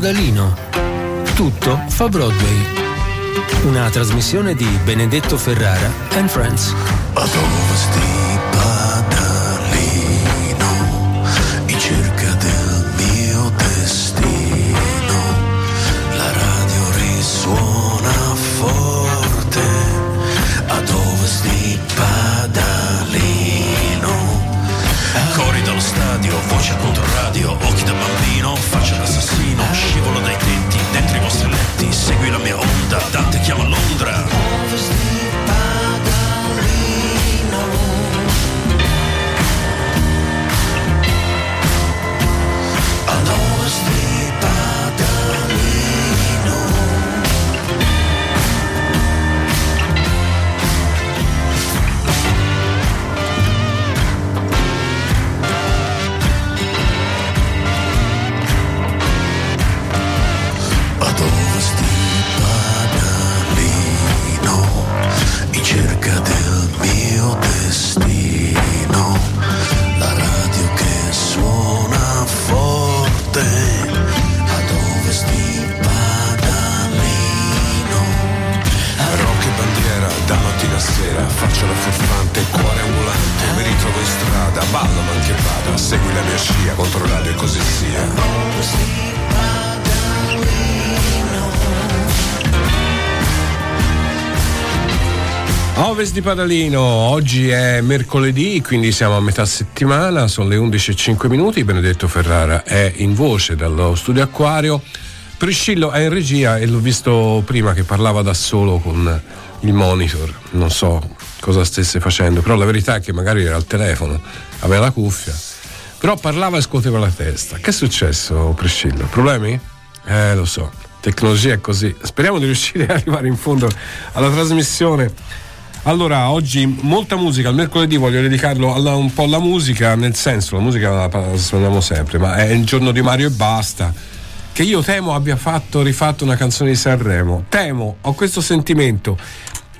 Padalino. Tutto fa Broadway. Una trasmissione di Benedetto Ferrara and Friends. Kill 'em all. Ballo ma anche vada, segui la mia scia, contro radio e così sia. Ovest di Padalino, oggi è mercoledì, quindi siamo a metà settimana, sono le 11.05 minuti, Benedetto Ferrara è in voce dallo studio Acquario, Priscillo è in regia e l'ho visto prima che parlava da solo con il monitor, non so cosa stesse facendo, però la verità è che magari era al telefono, aveva la cuffia, però parlava e scuoteva la testa. Che è successo Priscillo? Problemi? Eh, lo so, tecnologia è così. Speriamo di riuscire ad arrivare in fondo alla trasmissione. Allora, oggi molta musica, il mercoledì voglio dedicarlo alla, un po' alla musica, nel senso, la musica la, la suoniamo sempre, ma è il giorno di Mario e basta. Che io temo abbia fatto, rifatto una canzone di Sanremo. Temo, ho questo sentimento.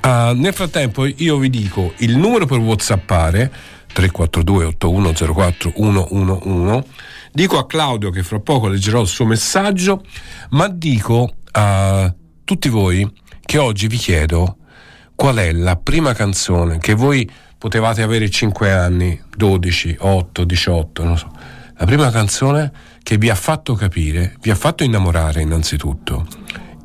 Uh, nel frattempo io vi dico il numero per whatsappare 342 8104 111 dico a Claudio che fra poco leggerò il suo messaggio ma dico a tutti voi che oggi vi chiedo qual è la prima canzone che voi potevate avere 5 anni, 12, 8, 18, non so. La prima canzone che vi ha fatto capire, vi ha fatto innamorare innanzitutto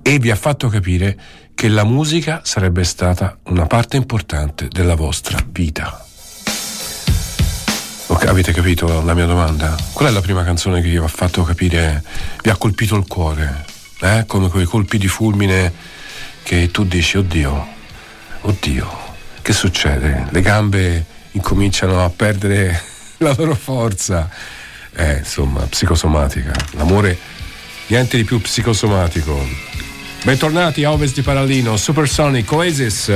e vi ha fatto capire che la musica sarebbe stata una parte importante della vostra vita. Ok, avete capito la mia domanda? Qual è la prima canzone che vi ha fatto capire, vi ha colpito il cuore? Eh? Come quei colpi di fulmine che tu dici, oddio, oddio, che succede? Le gambe incominciano a perdere la loro forza. Eh, insomma, psicosomatica. L'amore, niente di più psicosomatico. Bentornati a Ovest di Parallino, Supersonic, Oasis.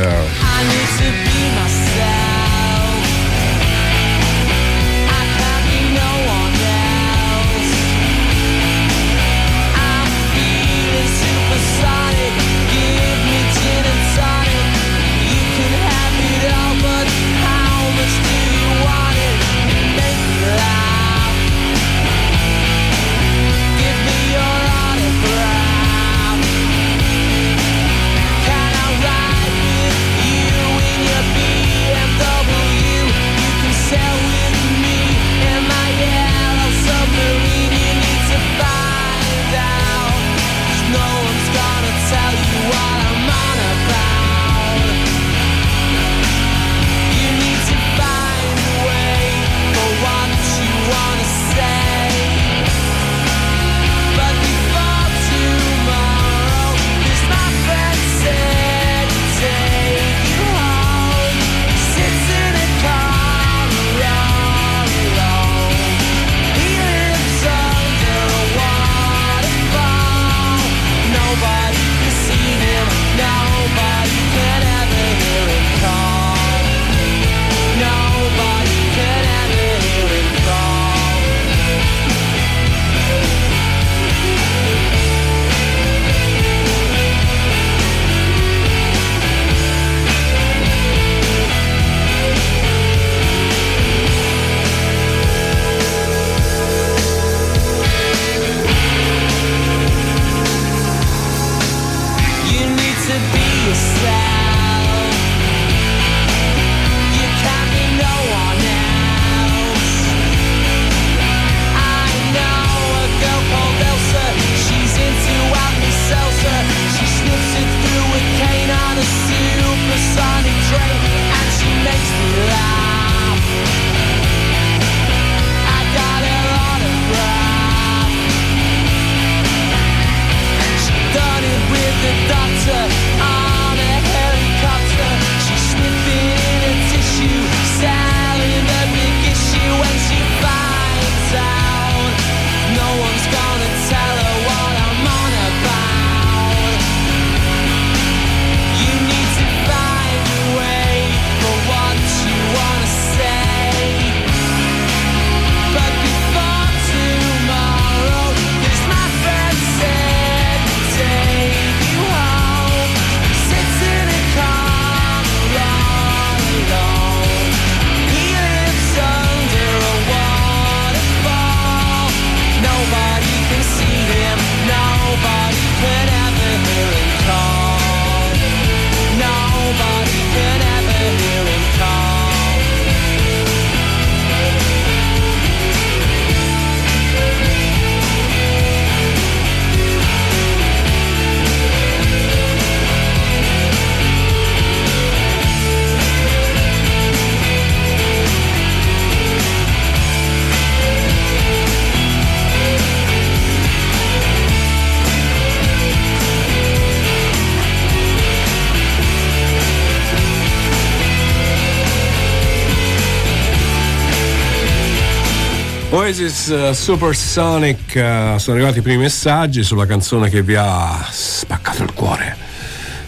Uh, Supersonic uh, sono arrivati i primi messaggi sulla canzone che vi ha spaccato il cuore,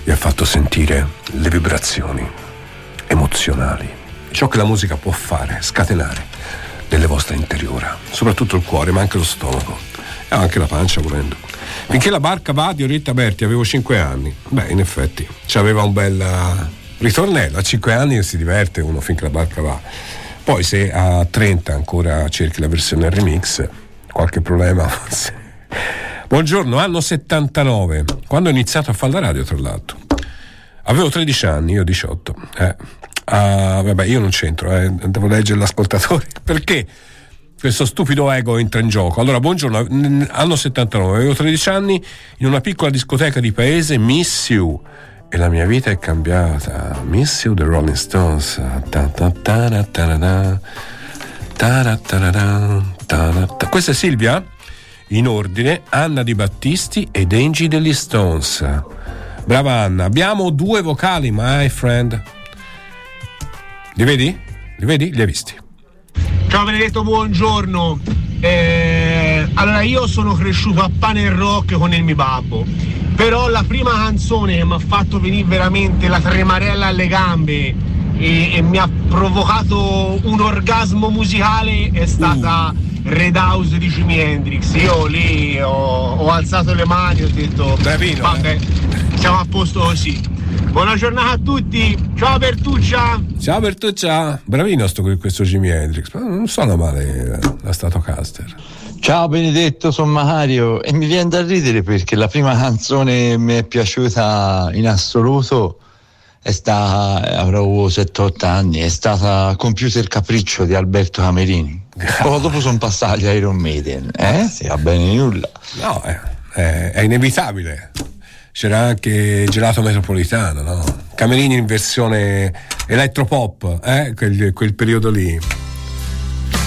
vi ha fatto sentire le vibrazioni emozionali, ciò che la musica può fare, scatenare nelle vostre interiora, soprattutto il cuore, ma anche lo stomaco e anche la pancia volendo. Finché la barca va di Orietta Berti avevo 5 anni, beh in effetti c'aveva un bel uh, ritornello, a 5 anni si diverte uno finché la barca va poi se a 30 ancora cerchi la versione remix, qualche problema. Buongiorno, anno 79, quando ho iniziato a fare la radio tra l'altro. Avevo 13 anni, io 18. Eh. Ah, vabbè, io non c'entro, eh. devo leggere l'ascoltatore. Perché? questo stupido ego entra in gioco. Allora, buongiorno, anno 79, avevo 13 anni, in una piccola discoteca di paese, Miss You e la mia vita è cambiata. Miss You the Rolling Stones. Questa è Silvia? In ordine, Anna Di Battisti ed Angie degli Stones. Brava Anna. Abbiamo due vocali, my friend. Li vedi? Li vedi? Li hai visti. Ciao Benedetto, buongiorno. Eh, allora, io sono cresciuto a pane e rock con il mio babbo però la prima canzone che mi ha fatto venire veramente la tremarella alle gambe e, e mi ha provocato un orgasmo musicale è stata uh. Red House di Jimi Hendrix. Io lì ho, ho alzato le mani e ho detto Bravino, vabbè, eh. siamo a posto così. Buona giornata a tutti, ciao Bertuccia! Ciao Bertuccia, bravino sto, questo Jimi Hendrix, non suona male la Stratocaster. Ciao Benedetto, sono Mario e mi viene da ridere perché la prima canzone mi è piaciuta in assoluto è stata, avrò 7-8 anni, è stata Computer Capriccio di Alberto Camerini. Poi dopo sono passati a Iron Maiden, eh? Si va bene nulla. No, è, è, è inevitabile. C'era anche Gelato Metropolitano, no? Camerini in versione elettropop, eh? quel, quel periodo lì.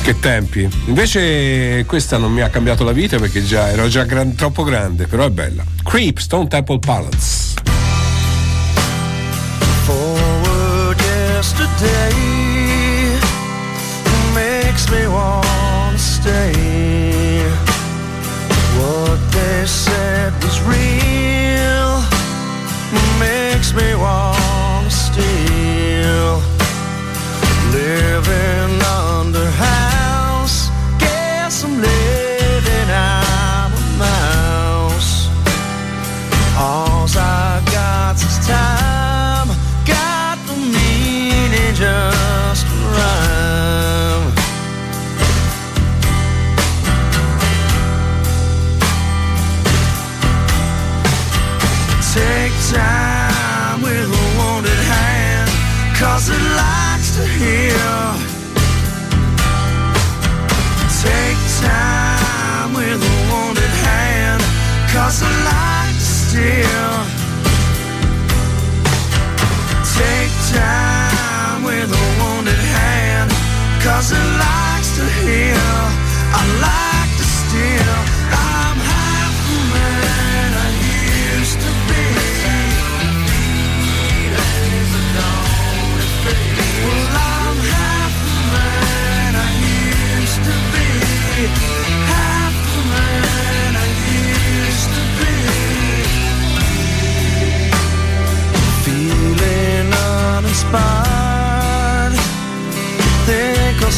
Che tempi. Invece questa non mi ha cambiato la vita perché già ero già gran, troppo grande, però è bella. Creep, Stone Temple Palace. Forward yesterday makes me wanna stay. What they said was real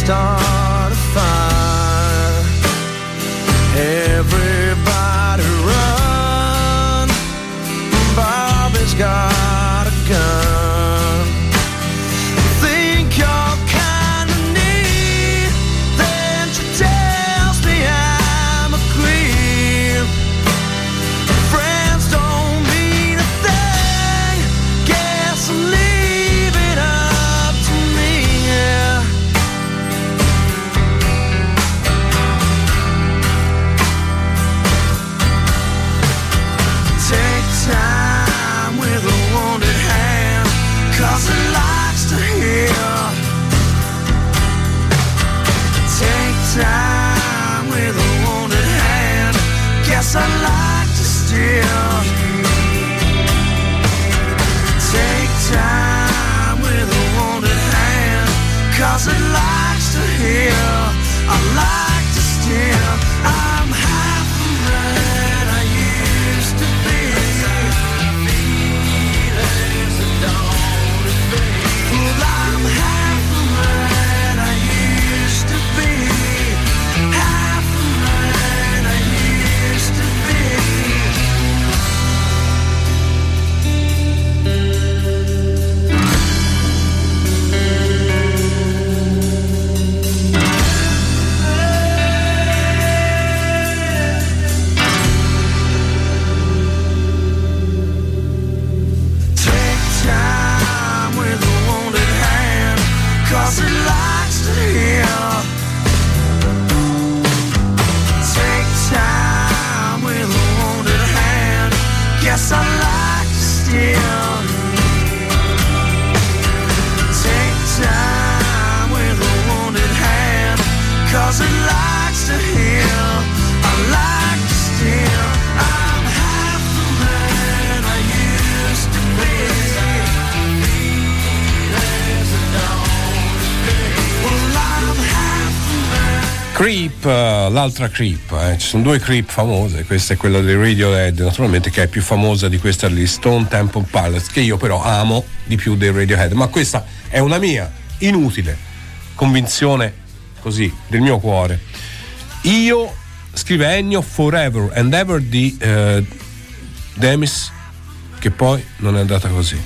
star. L'altra Creep, eh. ci sono due Creep famose, questa è quella di Radiohead, naturalmente che è più famosa di questa lì, Stone Temple Pilots, che io però amo di più dei Radiohead, ma questa è una mia inutile convinzione così del mio cuore. Io scrive Ennio Forever and Ever di eh, Demis, che poi non è andata così.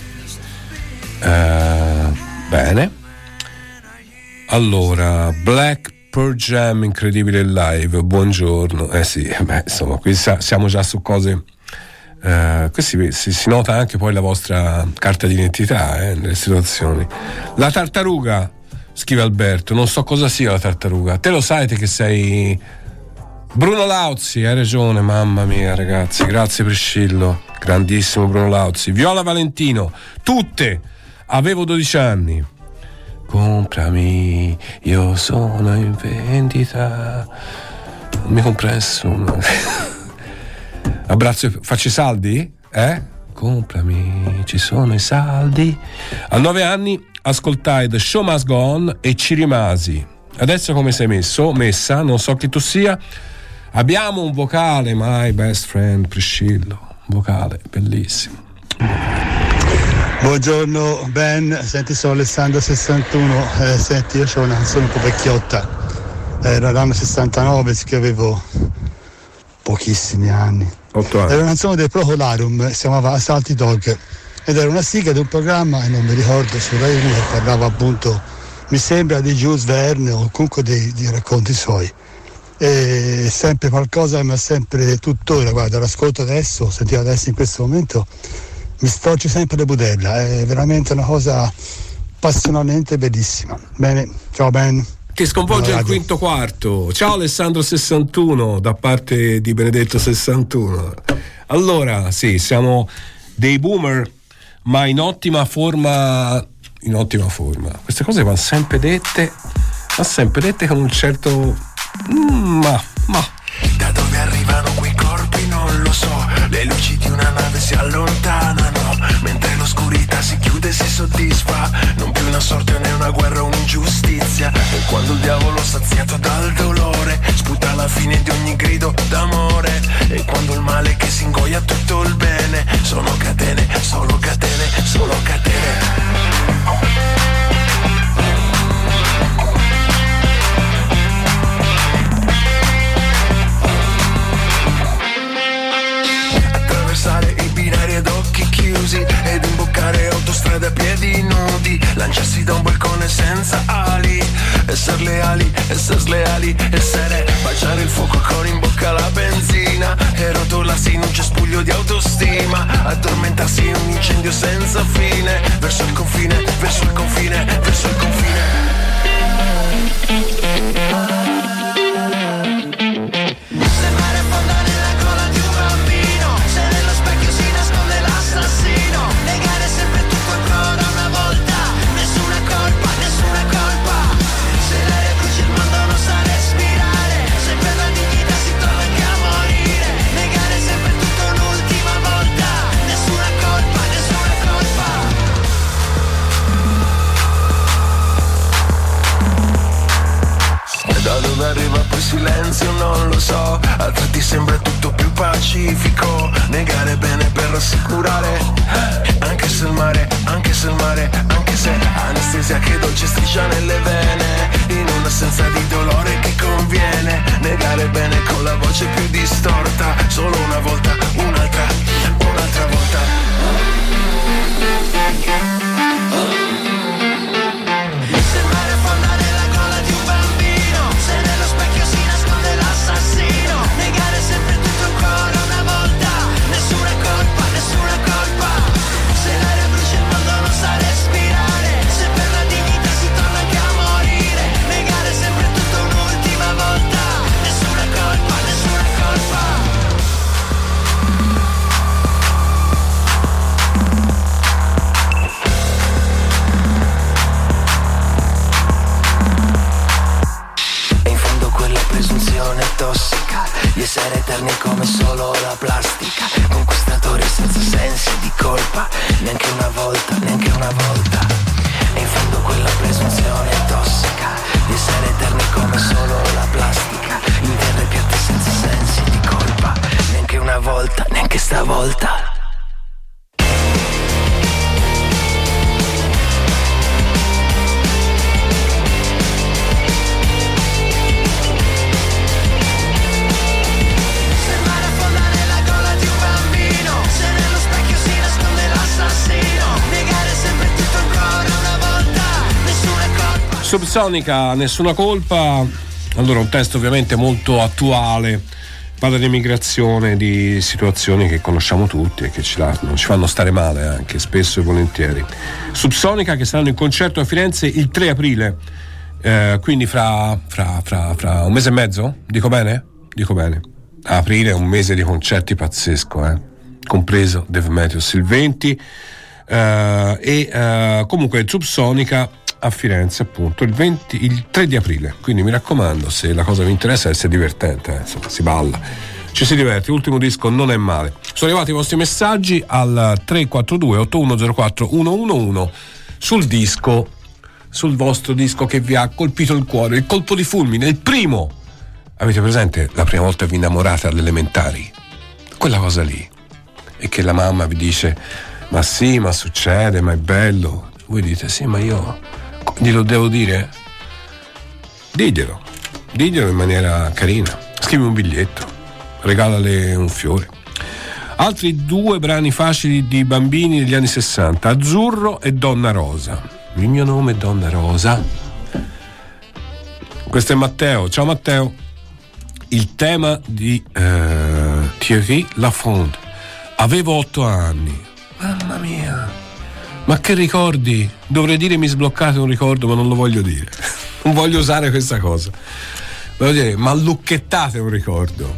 Eh, bene. Allora, Black Pearl Jam incredibile live, buongiorno. Eh sì, beh, insomma, qui siamo già su cose. Qui si, si, si, nota anche poi la vostra carta d'identità eh, nelle situazioni. La tartaruga, scrive Alberto, non so cosa sia la tartaruga. Te lo sai te che sei. Bruno Lauzzi, hai ragione, mamma mia ragazzi, grazie Priscillo, grandissimo Bruno Lauzzi. Viola Valentino, tutte, avevo 12 anni comprami, io sono in vendita. Non mi compra nessuno. Abbraccio, faccio i saldi? Eh? Comprami, ci sono i saldi. A nove anni ascoltai The Show Must Go On e ci rimasi. Adesso come sei messo? Messa, non so chi tu sia. Abbiamo un vocale, my best friend Priscillo. Un vocale bellissimo. Buongiorno Ben, senti sono Alessandro 61, eh, senti io ho una canzone un po' vecchiotta, era l'anno 69 che avevo pochissimi anni. Otto anni. Era una canzone del Procolarum, si chiamava Assalti Dog ed era una sigla di un programma, e non mi ricordo, su Rai 1 che parlava appunto, mi sembra di Jules Verne o comunque dei, dei racconti suoi. E sempre qualcosa ha sempre tuttora, guarda, l'ascolto adesso, sentivo adesso in questo momento mi storce sempre le budella, è veramente una cosa passionalmente bellissima. Bene, ciao Ben. Ti sconvolge il quinto quarto. Ciao Alessandro 61 da parte di Benedetto 61. Allora, sì, siamo dei boomer, ma in ottima forma. In ottima forma. Queste cose vanno sempre dette, ma sempre dette con un certo. Mm, ma, ma. Da dove arrivano quei corpi non lo so. Le luci di una nave si allontanano Mentre l'oscurità si chiude e si soddisfa. Non più una sorte né una guerra o un'ingiustizia. E quando il diavolo saziato dal dolore Sputa la fine di ogni grido d'amore. E quando il male che si ingoia tutto il bene Sono catene, solo catene, solo catene autostrade a piedi nudi lanciarsi da un balcone senza ali essere leali, essere sleali essere baciare il fuoco con in bocca la benzina e rotolarsi in un cespuglio di autostima addormentarsi in un incendio senza fine verso il confine, verso il confine, verso il confine Subsonica, nessuna colpa. Allora, un testo ovviamente molto attuale. Parla di immigrazione, di situazioni che conosciamo tutti e che ci, lasciano, ci fanno stare male anche, spesso e volentieri. Subsonica che saranno in concerto a Firenze il 3 aprile, eh, quindi fra, fra, fra, fra, un mese e mezzo? Dico bene? Dico bene. aprile è un mese di concerti pazzesco, eh? compreso Dave Matthews il 20. Eh, e eh, comunque Subsonica a Firenze appunto il, 20, il 3 di aprile. Quindi mi raccomando se la cosa vi interessa è essere divertente eh, insomma si balla. Ci si diverte, l'ultimo disco non è male. Sono arrivati i vostri messaggi al 342 8104 111 sul disco sul vostro disco che vi ha colpito il cuore il colpo di fulmine, il primo. Avete presente la prima volta vi innamorate alle elementari? Quella cosa lì. E che la mamma vi dice ma sì, ma succede, ma è bello. Voi dite sì, ma io glielo devo dire? Diglielo, diglielo in maniera carina. Scrivi un biglietto, regalale un fiore. Altri due brani facili di bambini degli anni 60, Azzurro e Donna Rosa. Il mio nome è Donna Rosa. Questo è Matteo. Ciao Matteo. Il tema di eh, Thierry Lafond. Avevo otto anni. Mamma mia ma che ricordi? Dovrei dire mi sbloccate un ricordo, ma non lo voglio dire. non voglio usare questa cosa. Voglio dire, ma lucchettate un ricordo.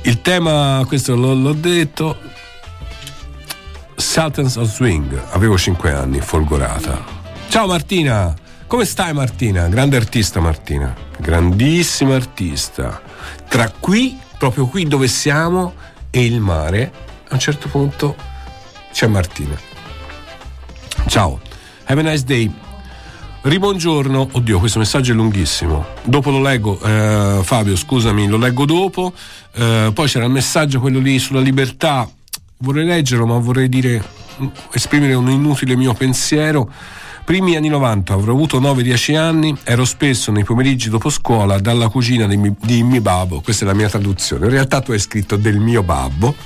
Il tema, questo l'ho, l'ho detto, Sultans of Swing, avevo 5 anni, folgorata. Ciao Martina, come stai Martina? Grande artista Martina, grandissima artista. Tra qui, proprio qui dove siamo, e il mare, a un certo punto c'è Martina. Ciao, have a nice day. Ribongiorno, oddio, questo messaggio è lunghissimo. Dopo lo leggo, eh, Fabio, scusami, lo leggo dopo. Eh, poi c'era il messaggio, quello lì sulla libertà. Vorrei leggerlo, ma vorrei dire, esprimere un inutile mio pensiero. Primi anni 90, avrò avuto 9-10 anni, ero spesso nei pomeriggi dopo scuola dalla cucina di, di mio babbo, questa è la mia traduzione. In realtà tu hai scritto del mio babbo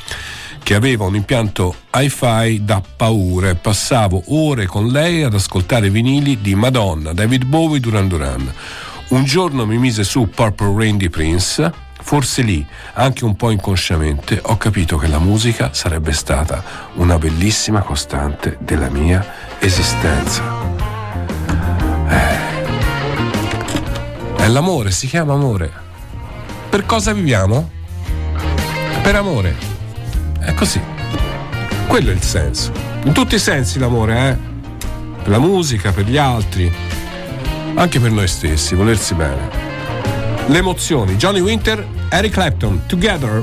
che aveva un impianto hi-fi da paura e passavo ore con lei ad ascoltare vinili di Madonna, David Bowie, Duran Duran. Un giorno mi mise su Purple Rain di Prince, forse lì, anche un po' inconsciamente, ho capito che la musica sarebbe stata una bellissima costante della mia esistenza. Eh. È l'amore, si chiama amore. Per cosa viviamo? Per amore. È così. Quello è il senso. In tutti i sensi l'amore, eh? Per la musica, per gli altri, anche per noi stessi, volersi bene. Le emozioni. Johnny Winter, Eric Clapton, Together.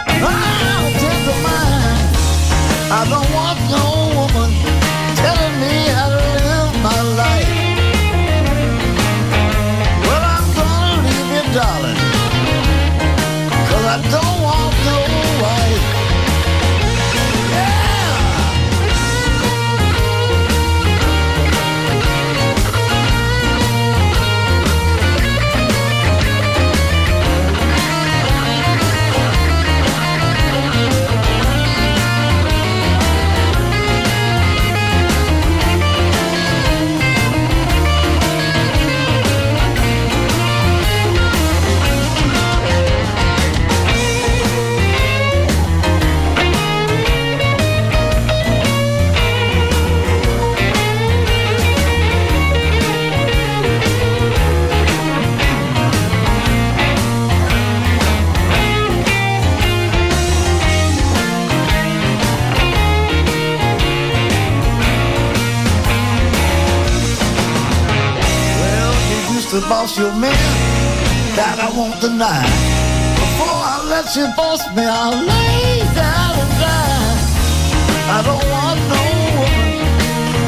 I'll tend to mine. I don't want no to boss your man, that I won't deny. Before I let you boss me, I'll lay down and die. I don't want no woman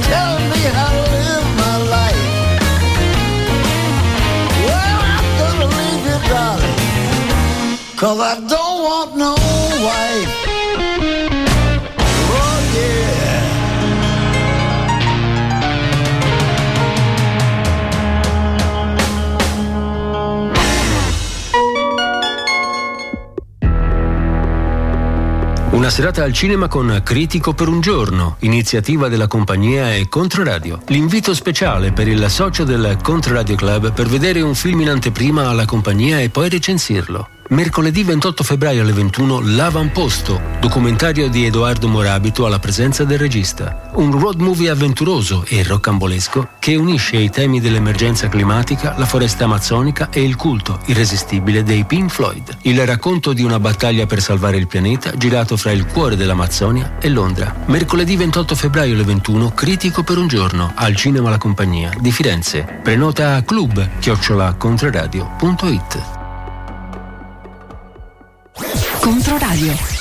telling me how to live my life. Well, I'm gonna leave you, darling, cause I don't want no wife. Una serata al cinema con Critico per un giorno, iniziativa della compagnia e Controradio. L'invito speciale per il socio del Controradio Club per vedere un film in anteprima alla compagnia e poi recensirlo. Mercoledì 28 febbraio alle 21 L'Avamposto, documentario di Edoardo Morabito alla presenza del regista. Un road movie avventuroso e roccambolesco che unisce i temi dell'emergenza climatica, la foresta amazzonica e il culto irresistibile dei Pink Floyd. Il racconto di una battaglia per salvare il pianeta girato fra il cuore dell'Amazzonia e Londra. Mercoledì 28 febbraio alle 21 Critico per un giorno al Cinema La Compagnia di Firenze. Prenota a club chiocciolacontroradio.it Controradio.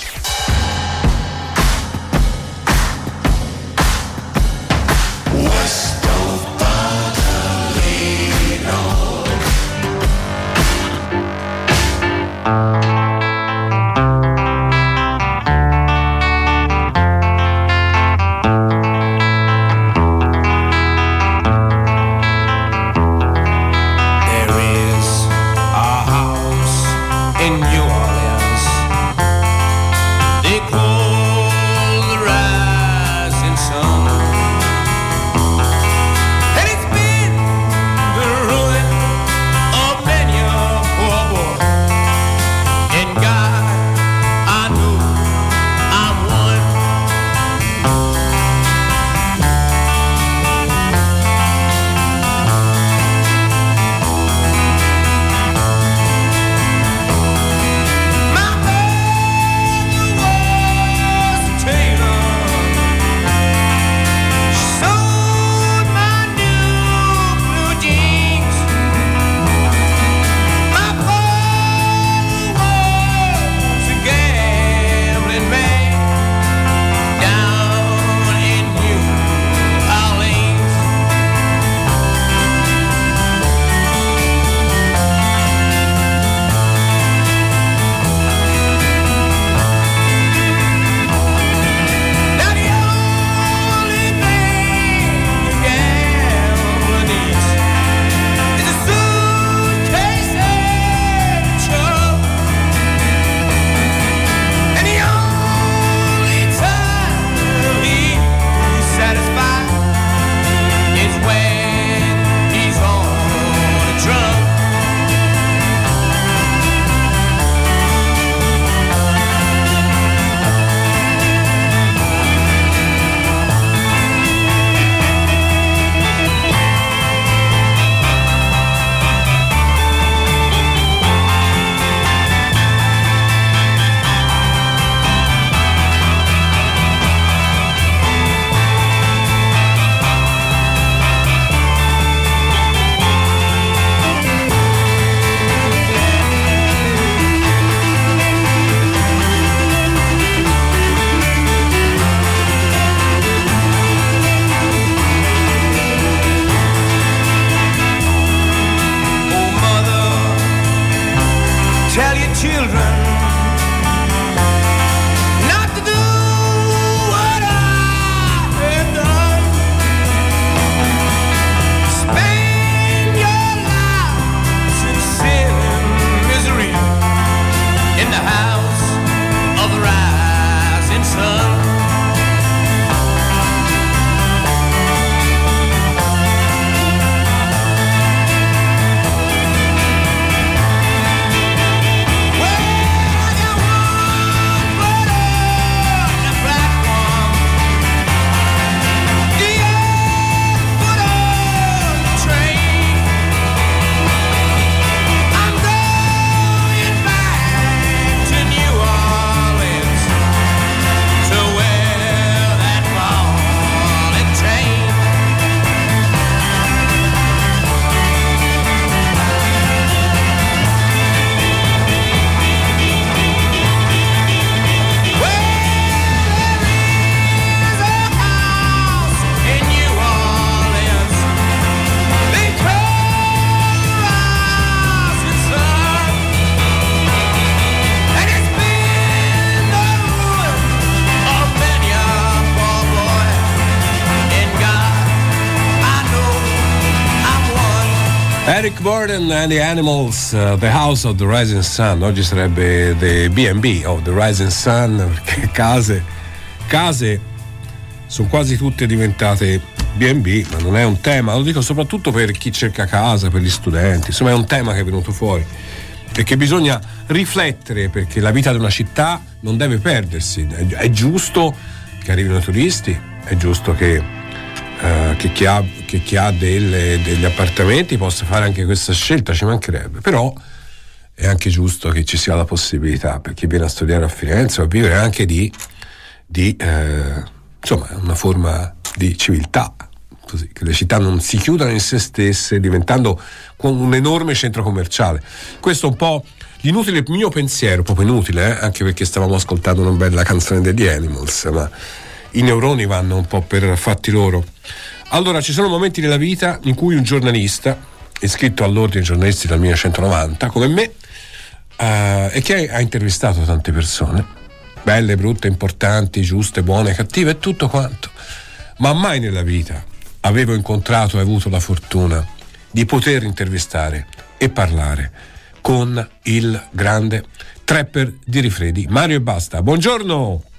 Burden and the Animals, uh, The House of the Rising Sun, oggi sarebbe The B&B of the Rising Sun, perché case, case sono quasi tutte diventate B&B, ma non è un tema, lo dico soprattutto per chi cerca casa, per gli studenti, insomma è un tema che è venuto fuori, perché bisogna riflettere, perché la vita di una città non deve perdersi, è giusto che arrivino i turisti, è giusto che eh, che chi ha, che chi ha delle, degli appartamenti possa fare anche questa scelta, ci mancherebbe, però è anche giusto che ci sia la possibilità per chi viene a studiare a Firenze o a vivere anche di, di eh, insomma, una forma di civiltà, così, che le città non si chiudano in se stesse diventando un enorme centro commerciale. Questo è un po' l'inutile mio pensiero, proprio inutile, eh? anche perché stavamo ascoltando una bella canzone degli Animals, ma i neuroni vanno un po' per fatti loro. Allora, ci sono momenti nella vita in cui un giornalista, iscritto all'ordine giornalisti dal 1990, come me, eh, e che ha intervistato tante persone, belle, brutte, importanti, giuste, buone, cattive e tutto quanto, ma mai nella vita avevo incontrato e avuto la fortuna di poter intervistare e parlare con il grande trapper di Rifredi, Mario e Basta. Buongiorno!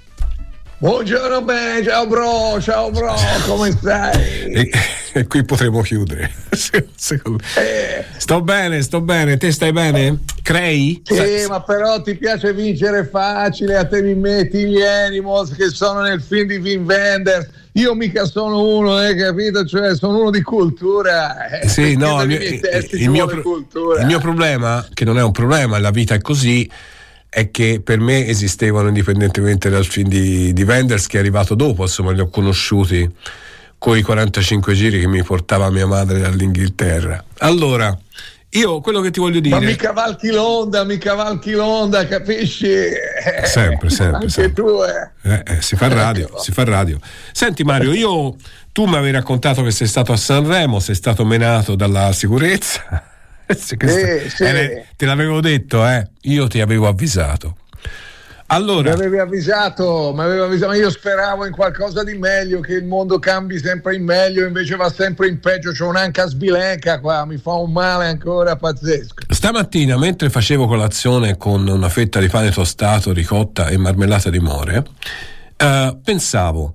Buongiorno bene, ciao bro, ciao bro, come stai? E, e qui potremo chiudere. eh. Sto bene, sto bene, te stai bene? Crei? Sì, Sai... ma però ti piace vincere facile, a te mi metti gli Animals che sono nel film di Vin Wenders. Io mica sono uno, hai eh, capito? Cioè, sono uno di cultura. Eh, sì, no, il mio, il, mio pro- il mio problema, che non è un problema, la vita è così, è che per me esistevano indipendentemente dal film di, di Wenders che è arrivato dopo, insomma li ho conosciuti con i 45 giri che mi portava mia madre dall'Inghilterra. Allora, io quello che ti voglio dire. Ma mi cavalchi l'onda, mi cavalchi l'onda, capisci? Sempre, sempre. Anche sempre. tu, eh. Eh, eh, si fa radio, si fa radio. Senti Mario, io tu mi avevi raccontato che sei stato a Sanremo, sei stato menato dalla sicurezza. Sì, sì. Eh, te l'avevo detto, eh? Io ti avevo avvisato. Allora, mi avevi avvisato, mi avevi avvisato, ma io speravo in qualcosa di meglio, che il mondo cambi sempre in meglio, invece va sempre in peggio. C'ho un'anca sbilenca qua, mi fa un male ancora pazzesco. Stamattina, mentre facevo colazione con una fetta di pane tostato, ricotta e marmellata di more, eh, pensavo,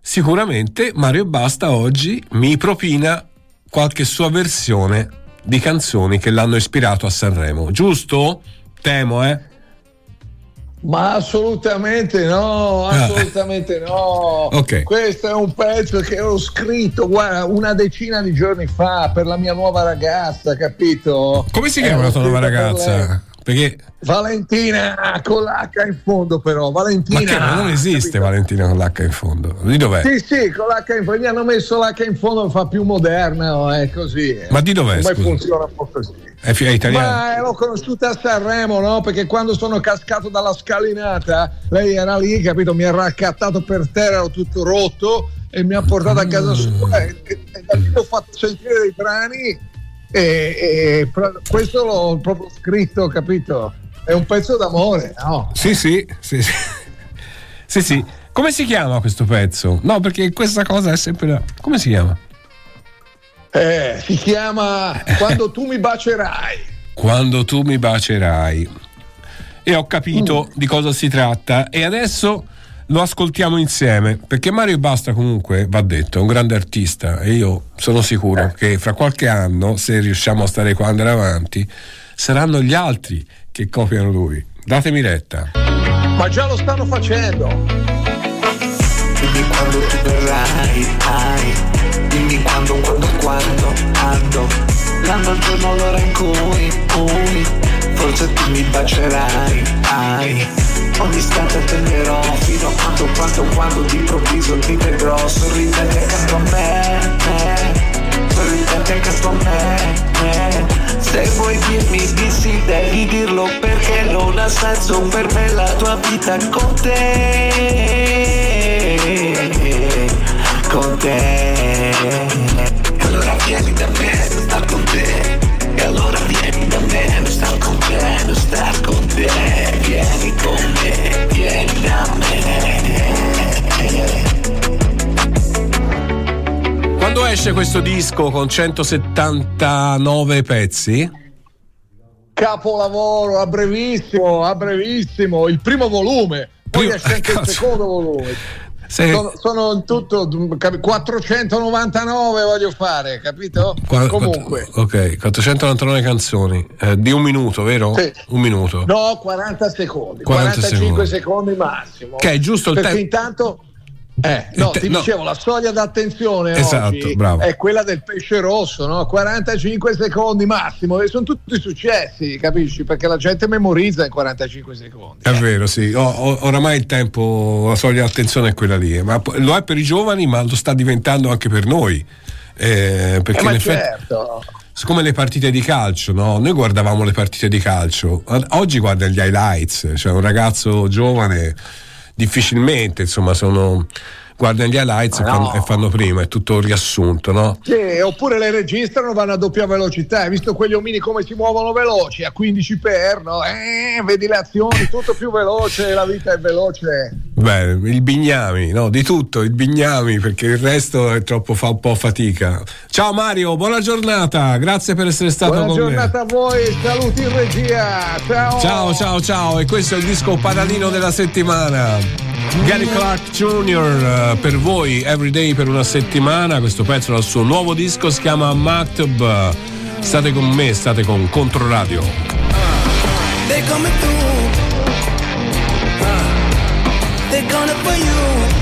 sicuramente Mario Basta oggi mi propina qualche sua versione di canzoni che l'hanno ispirato a Sanremo, giusto? Temo, eh? Ma assolutamente no, ah. assolutamente no. Okay. Questo è un pezzo che ho scritto guarda, una decina di giorni fa per la mia nuova ragazza, capito? Come si chiama la tua nuova ragazza? Perché... Valentina con l'H in fondo, però. Valentina. Ma, che, ma non esiste capito? Valentina con l'H in fondo. Di dov'è? Sì, sì, con l'H in fondo. Gli hanno messo l'H in fondo, fa più moderna, è così. Ma di dov'è? Come funziona un po' così. È, è italiano? Ma l'ho conosciuta a Sanremo, no? Perché quando sono cascato dalla scalinata, lei era lì, capito? Mi ha raccattato per terra, ero tutto rotto e mi ha portato a casa sua. E, e, e da lì ho fatto sentire dei brani e, e questo l'ho proprio scritto, capito? È un pezzo d'amore, no? Sì, sì, sì, sì. sì, sì. Come si chiama questo pezzo? No, perché questa cosa è sempre. Come si chiama? Eh, si chiama Quando tu mi bacerai. Quando tu mi bacerai. E ho capito mm. di cosa si tratta. E adesso lo ascoltiamo insieme perché Mario Basta comunque va detto è un grande artista e io sono sicuro che fra qualche anno se riusciamo a stare qua andare avanti saranno gli altri che copiano lui. Datemi retta. Ma già lo stanno facendo. Quando tu verrai ai. Dimmi quando quando quando ando l'anno il giorno l'ora in cui, cui. Forse tu mi bacerai ai. Ogni istante tenderò fino a quanto, quanto, quando d'improvviso ti vedrò sorridente accanto a me, me. Sorridente accanto a me, me. Se vuoi dirmi di sì devi dirlo perché non ha senso per me la tua vita con te, con te. Allora vieni da me, sta con te. E allora vieni da me, sta con te, sta con te. Vieni con me, vieni da me. Quando esce questo disco con 179 pezzi? Capolavoro, a brevissimo, a brevissimo, il primo volume, poi esce anche il secondo volume. Sei- Sono, sono in tutto cap- 499 voglio fare, capito? Qua- Comunque. ok, 499 canzoni eh, di un minuto, vero? Sì. Un minuto. No, 40 secondi, 40 45 secondi. secondi, massimo. Che è giusto il Perché tempo. intanto eh, no, ti no. dicevo, la soglia d'attenzione Esatto, è quella del pesce rosso, no? 45 secondi massimo, e sono tutti successi, capisci? Perché la gente memorizza in 45 secondi. È vero, sì. O- o- oramai il tempo, la soglia d'attenzione è quella lì. Ma po- lo è per i giovani, ma lo sta diventando anche per noi. Eh, perché Eh, ma in effetti. certo. Siccome le partite di calcio, no? Noi guardavamo le partite di calcio, oggi guarda gli highlights, cioè un ragazzo giovane difficilmente, insomma, sono guardano gli highlights e, fanno, no. e fanno prima, è tutto un riassunto, no? Sì, oppure le registrano, vanno a doppia velocità. Hai visto quegli omini come si muovono veloci a 15 per, no? Eh, vedi le azioni, tutto più veloce, la vita è veloce. Beh, il Bignami, no? Di tutto, il Bignami, perché il resto è troppo, fa un po' fatica. Ciao Mario, buona giornata, grazie per essere stato Buona con giornata a voi, saluti in regia. Ciao. me. Ciao, ciao, ciao, e questo è il disco padalino della settimana. Gary Clark Jr. per voi, Everyday per una settimana. Questo pezzo dal suo nuovo disco si chiama Maktub. State con me, state con Controradio. They're coming through. Uh, they're gonna for you.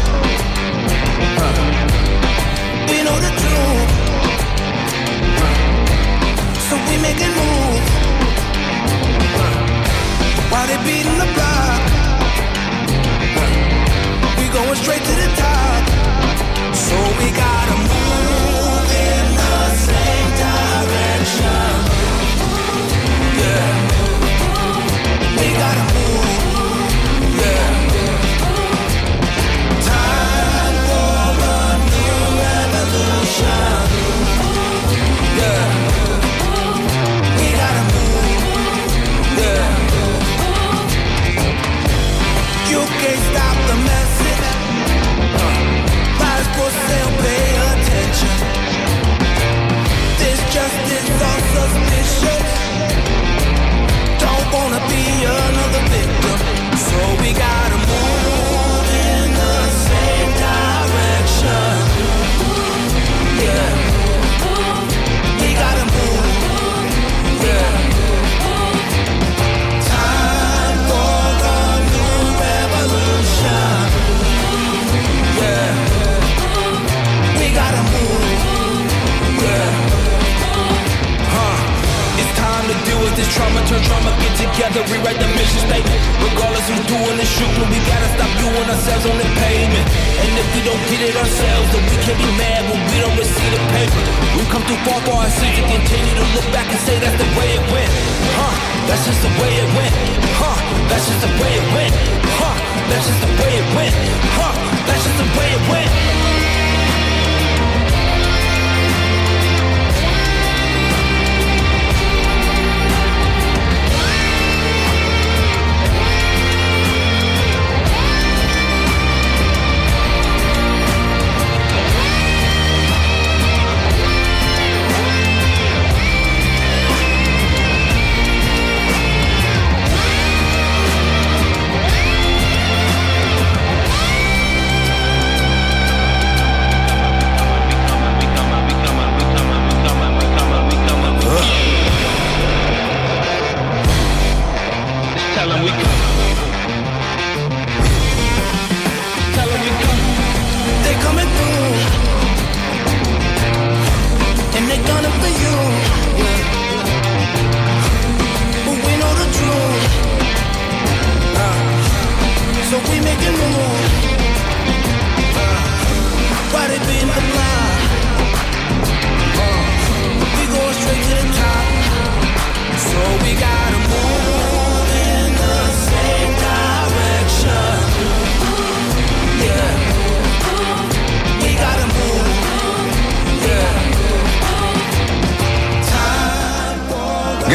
Turn trauma, get together, rewrite the mission statement. Regardless who's doing the shooting, we gotta stop viewing ourselves on the pavement. And if we don't get it ourselves, then we can be mad when we don't receive the paper. We've come too far for our sins to continue to look back and say that's the way it went. Huh, that's just the way it went. Huh, that's just the way it went. Huh, that's just the way it went. Huh, that's just the way it went.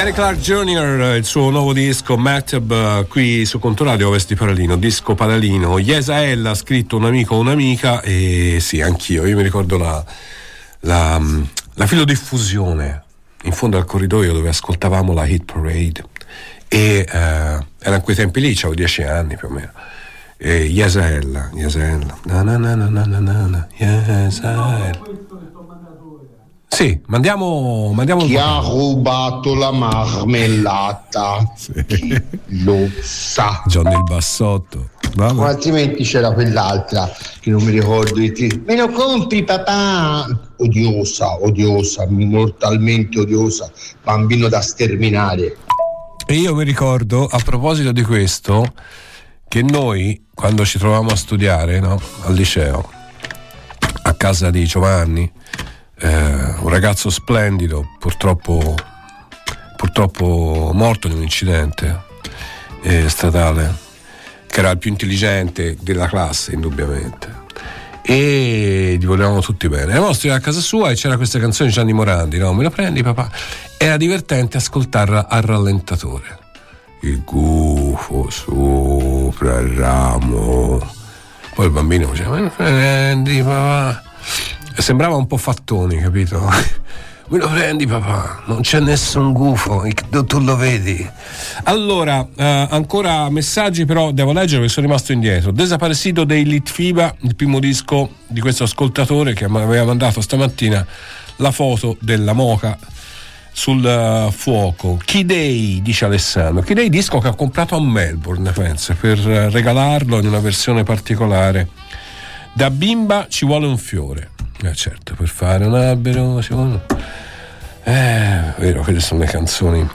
Gary Clark Jr., il suo nuovo disco Maktub eh, qui su Controradio Vesti Paralino, disco Paralino. Yesaella ha scritto un amico o un'amica e sì, anch'io, io mi ricordo la, la, la filodiffusione in fondo al corridoio dove ascoltavamo la hit parade e eh, era in quei tempi lì, avevo dieci anni più o meno. E Yesella, Yesella, na na na na na na na, Yesella. Sì, mandiamo, mandiamo Chi ha rubato la marmellata? Chi lo sa? Johnny il Bassotto. O altrimenti c'era quell'altra che non mi ricordo di te. Me lo compri papà? Odiosa, odiosa, mortalmente odiosa, bambino da sterminare. E io mi ricordo, a proposito di questo, che noi, quando ci trovavamo a studiare no, al liceo, a casa di Giovanni, eh, un ragazzo splendido, purtroppo, purtroppo morto in un incidente eh, statale, che era il più intelligente della classe, indubbiamente. E gli volevamo tutti bene. Eravamo a studiare a casa sua e c'era questa canzone di Gianni Morandi, no? Me lo prendi papà? Era divertente ascoltarla al rallentatore. Il gufo sopra il ramo. Poi il bambino diceva, me lo prendi papà? Sembrava un po' fattoni, capito? Me lo prendi papà? Non c'è nessun gufo, tu lo vedi. Allora, eh, ancora messaggi, però devo leggere perché sono rimasto indietro. Desaparecido dei Litfiba, il primo disco di questo ascoltatore che mi aveva mandato stamattina la foto della moca sul uh, fuoco. Kidei, dice Alessandro. Kidei, disco che ho comprato a Melbourne, penso, per uh, regalarlo in una versione particolare. Da bimba ci vuole un fiore. Eh certo, per fare un albero ci vuole... Eh, vero, quelle sono le canzoni.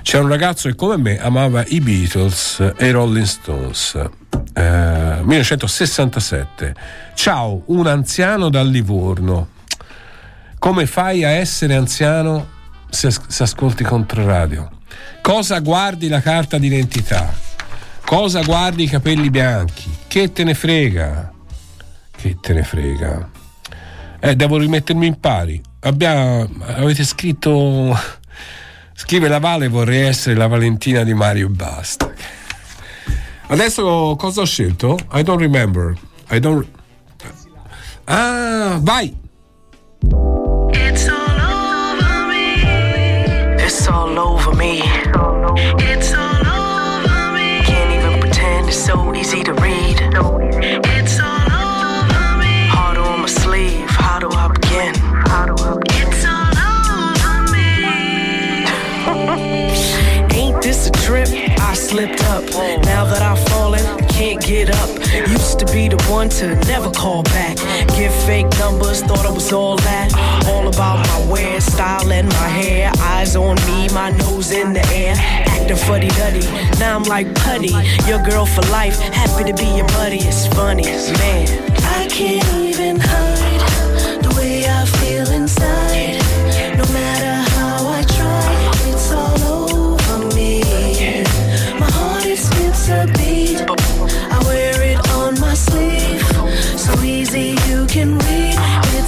C'era un ragazzo che come me amava i Beatles e i Rolling Stones. Eh, 1967. Ciao, un anziano dal Livorno. Come fai a essere anziano se, se ascolti Controradio? Cosa guardi la carta d'identità? Cosa guardi i capelli bianchi? Che te ne frega? Che te ne frega? Eh, devo rimettermi in pari. Abbiamo, avete scritto. Scrive la Vale, vorrei essere la Valentina di Mario Basta. Adesso cosa ho scelto? I don't remember. I don't. Ah, vai! One to never call back. Give fake numbers, thought I was all that. All about my wear, style, and my hair. Eyes on me, my nose in the air. Acting fuddy duddy. Now I'm like putty. Your girl for life, happy to be your buddy. It's funny, man. I can't even hide the way I feel inside. No matter how I try, it's all over me. My heart it skips a beat.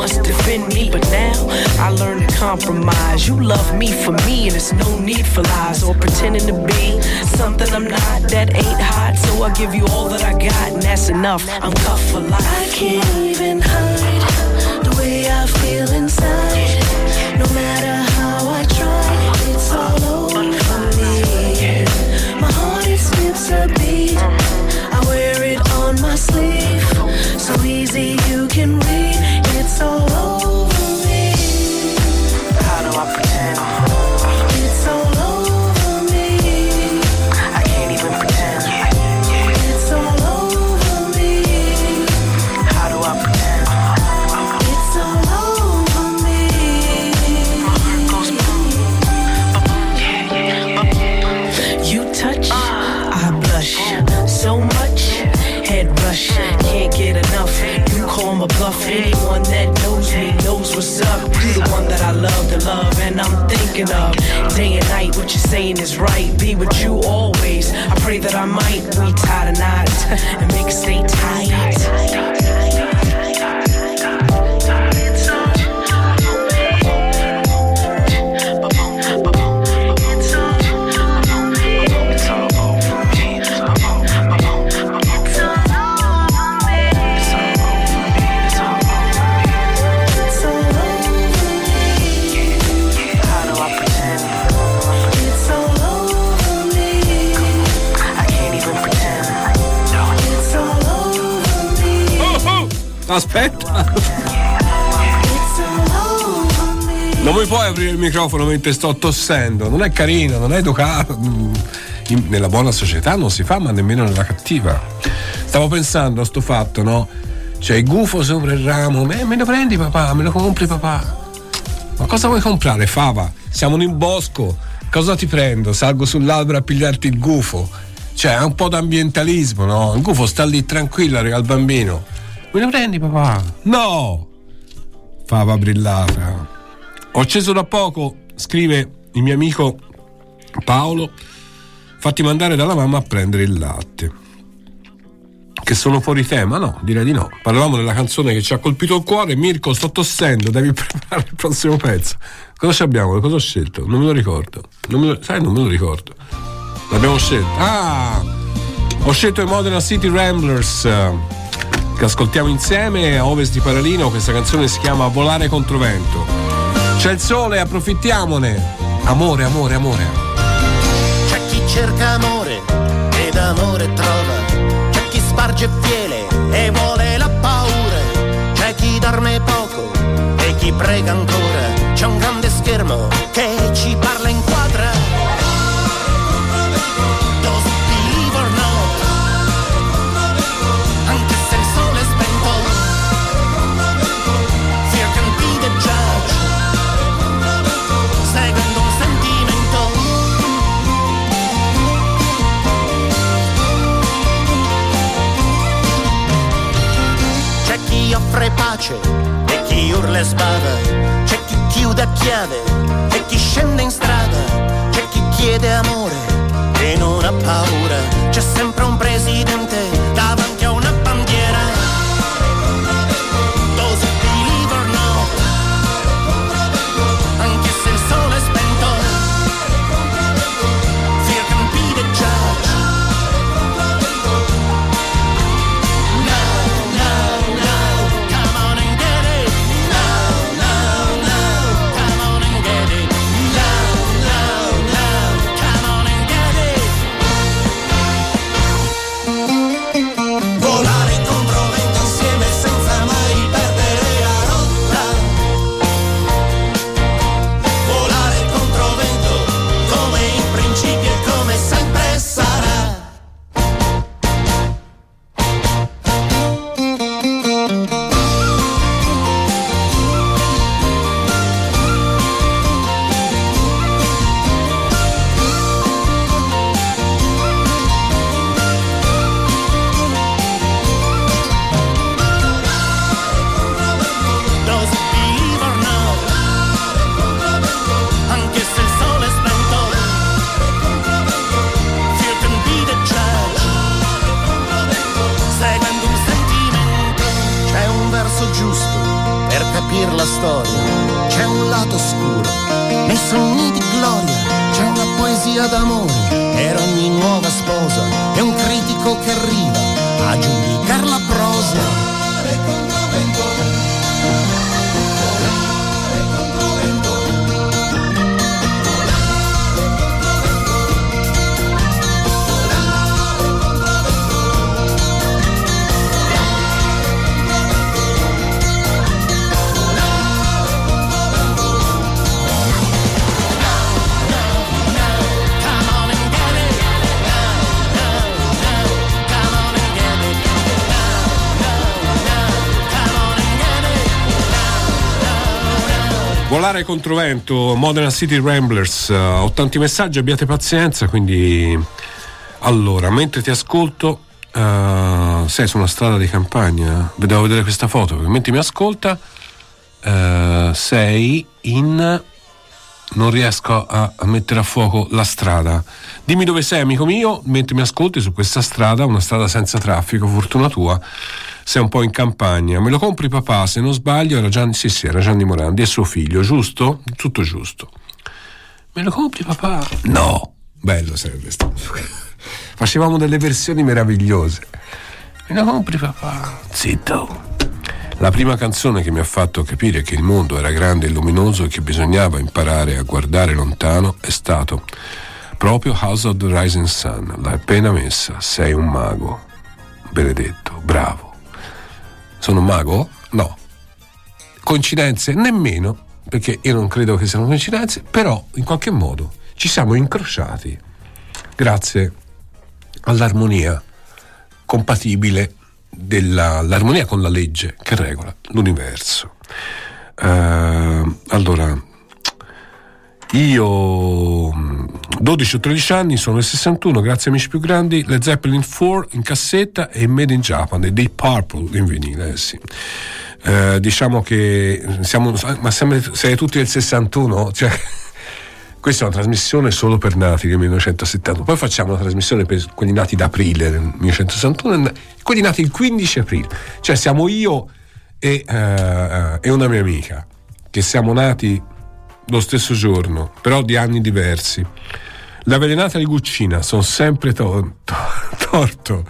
must defend me. But now I learn to compromise. You love me for me, and it's no need for lies or pretending to be something I'm not. That ain't hot, so I give you all that I got, and that's enough. I'm cut for life. I can't even hide the way I feel inside. No matter how I try, it's all over me. My heart it skips a beat. I wear it on my sleeve, so easy you can so low. And I'm thinking of day and night. What you're saying is right. Be with you always. I pray that I might. We tie the knot and make it stay tight. Aspetta. Non mi puoi aprire il microfono mentre sto tossendo, non è carino, non è educato. Mm, nella buona società non si fa, ma nemmeno nella cattiva. Stavo pensando a sto fatto, no? C'è il gufo sopra il ramo, me, me lo prendi papà, me lo compri papà. Ma cosa vuoi comprare, fava? Siamo in bosco, cosa ti prendo? Salgo sull'albero a pigliarti il gufo. Cioè, è un po' d'ambientalismo, no? Il gufo sta lì tranquillo, al bambino. Me lo prendi papà? No! Fava brillata. Ho acceso da poco, scrive il mio amico Paolo, fatti mandare dalla mamma a prendere il latte. Che sono fuori tema? No, direi di no. Parlavamo della canzone che ci ha colpito il cuore. Mirko, sto tossendo, devi preparare il prossimo pezzo. Cosa ci abbiamo? Cosa ho scelto? Non me lo ricordo. Non me lo- sai, non me lo ricordo. L'abbiamo scelto. Ah! Ho scelto i Modena City Ramblers. Che ascoltiamo insieme a ovest di Paralino. Questa canzone si chiama Volare contro vento. C'è il sole, approfittiamone. Amore, amore, amore. C'è chi cerca amore ed amore trova, c'è chi sparge fiele e vuole la paura, c'è chi dorme poco e chi prega ancora, c'è un grande schermo che ci parla offre pace e chi urla e sbada, c'è chi chiude a chiave e chi scende in strada, c'è chi chiede amore e non ha paura, c'è sempre un presidente davanti Volare contro vento, Modena City Ramblers. eh, ho tanti messaggi, abbiate pazienza, quindi. Allora, mentre ti ascolto, Uh, sei su una strada di campagna? Devo vedere questa foto. perché Mentre mi ascolta, uh, sei in. Non riesco a, a mettere a fuoco la strada. Dimmi dove sei, amico mio, mentre mi ascolti su questa strada, una strada senza traffico, fortuna tua. Sei un po' in campagna. Me lo compri papà, se non sbaglio, era Gianni, sì, sì, era Gianni Morandi, è suo figlio, giusto? Tutto giusto. Me lo compri papà? No. Bello sarebbe stato. Facevamo delle versioni meravigliose. Me lo compri papà? Zitto. La prima canzone che mi ha fatto capire che il mondo era grande e luminoso e che bisognava imparare a guardare lontano è stato proprio House of the Rising Sun. L'hai appena messa, sei un mago. Benedetto, bravo. Sono un mago? No. Coincidenze? Nemmeno, perché io non credo che siano coincidenze, però in qualche modo ci siamo incrociati grazie all'armonia compatibile dell'armonia con la legge che regola l'universo. Uh, allora, io 12 o 13 anni, sono il 61, grazie amici più grandi, le Zeppelin 4 in cassetta e Made in Japan, e dei Purple in vinile, eh sì. Uh, diciamo che siamo, ma siete tutti del 61, cioè questa è una trasmissione solo per nati del 1970, poi facciamo una trasmissione per quelli nati da aprile del 1961 e quelli nati il 15 aprile, cioè siamo io e, uh, e una mia amica che siamo nati lo stesso giorno, però di anni diversi. La velenata di Guccina, sono sempre to- to- torto.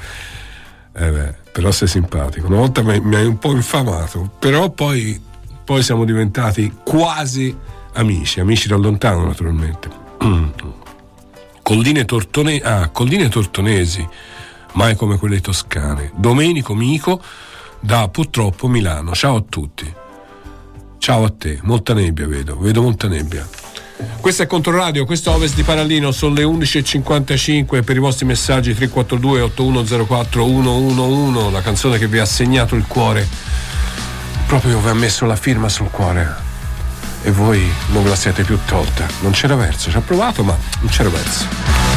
Eh beh, però sei simpatico. Una volta mi, hai un po' infamato, però poi, poi siamo diventati quasi amici, amici da lontano naturalmente. Colline, tortone- ah, colline tortonesi, mai come quelle toscane. Domenico Mico da purtroppo Milano. Ciao a tutti. Ciao a te, molta nebbia vedo, vedo molta nebbia. Questo è Controradio, questo è Ovest di Parallino, sono le 11.55 per i vostri messaggi 342 8104 111, la canzone che vi ha segnato il cuore, proprio vi ha messo la firma sul cuore e voi non ve la siete più tolta. Non c'era verso, ci ha provato ma non c'era verso.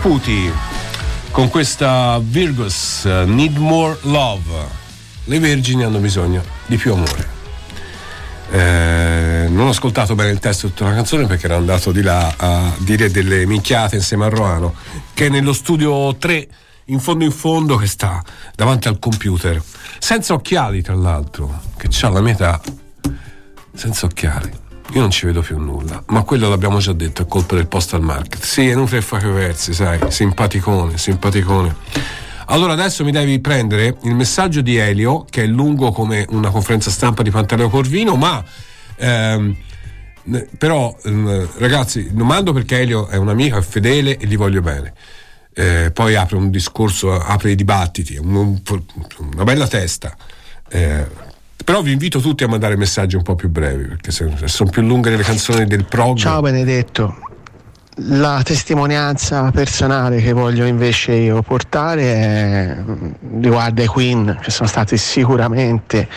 Puti, con questa Virgus, uh, Need More Love. Le vergini hanno bisogno di più amore. Eh, non ho ascoltato bene il testo di tutta la canzone perché ero andato di là a dire delle minchiate insieme a Roano, che è nello studio 3, in fondo in fondo, che sta davanti al computer, senza occhiali tra l'altro, che ha la metà senza occhiali. Io non ci vedo più nulla, ma quello l'abbiamo già detto, è colpa del postal market. Sì, è inutile fare versi, sai, simpaticone, simpaticone. Allora adesso mi devi prendere il messaggio di Elio, che è lungo come una conferenza stampa di Pantaleo Corvino, ma ehm, però ehm, ragazzi, non mando perché Elio è un amico, è fedele e gli voglio bene. eh, poi apre un discorso, apre i dibattiti, un- un- una bella testa. Eh, però vi invito tutti a mandare messaggi un po' più brevi, perché sono più lunghe le canzoni del prog. Ciao Benedetto, la testimonianza personale che voglio invece io portare è- riguarda i Queen, che sono stati sicuramente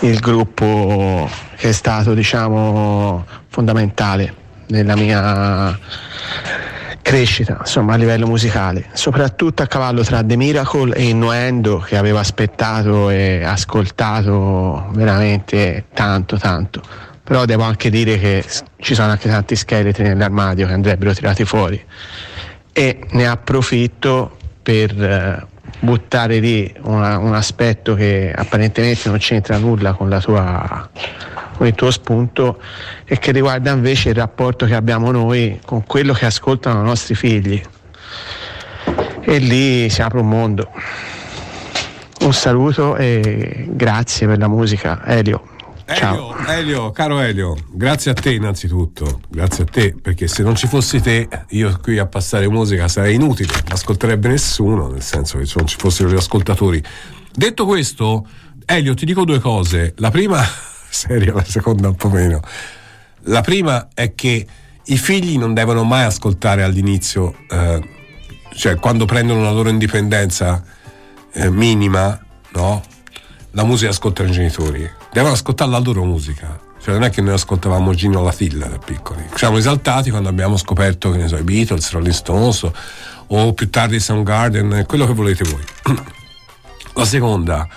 il gruppo che è stato diciamo fondamentale nella mia crescita, insomma a livello musicale, soprattutto a cavallo tra The Miracle e Innuendo che avevo aspettato e ascoltato veramente tanto tanto. Però devo anche dire che ci sono anche tanti scheletri nell'armadio che andrebbero tirati fuori e ne approfitto per eh, buttare lì una- un aspetto che apparentemente non c'entra nulla con la tua con il tuo spunto e che riguarda invece il rapporto che abbiamo noi con quello che ascoltano i nostri figli. E lì si apre un mondo. Un saluto e grazie per la musica, Elio. Ciao. Elio, Elio, caro Elio, grazie a te innanzitutto, grazie a te, perché se non ci fossi te, io qui a passare musica sarei inutile, non ascolterebbe nessuno, nel senso che se non ci fossero gli ascoltatori. Detto questo, Elio, ti dico due cose. La prima, seria, la seconda un po' meno. La prima è che i figli non devono mai ascoltare all'inizio, eh, cioè quando prendono la loro indipendenza eh, minima, no? La musica ascoltano i genitori, devono ascoltare la loro musica. Cioè non è che noi ascoltavamo Gino alla Filla da piccoli. Siamo esaltati quando abbiamo scoperto, che ne so, i Beatles, Rolling Stones o più tardi Soundgarden, quello che volete voi. La seconda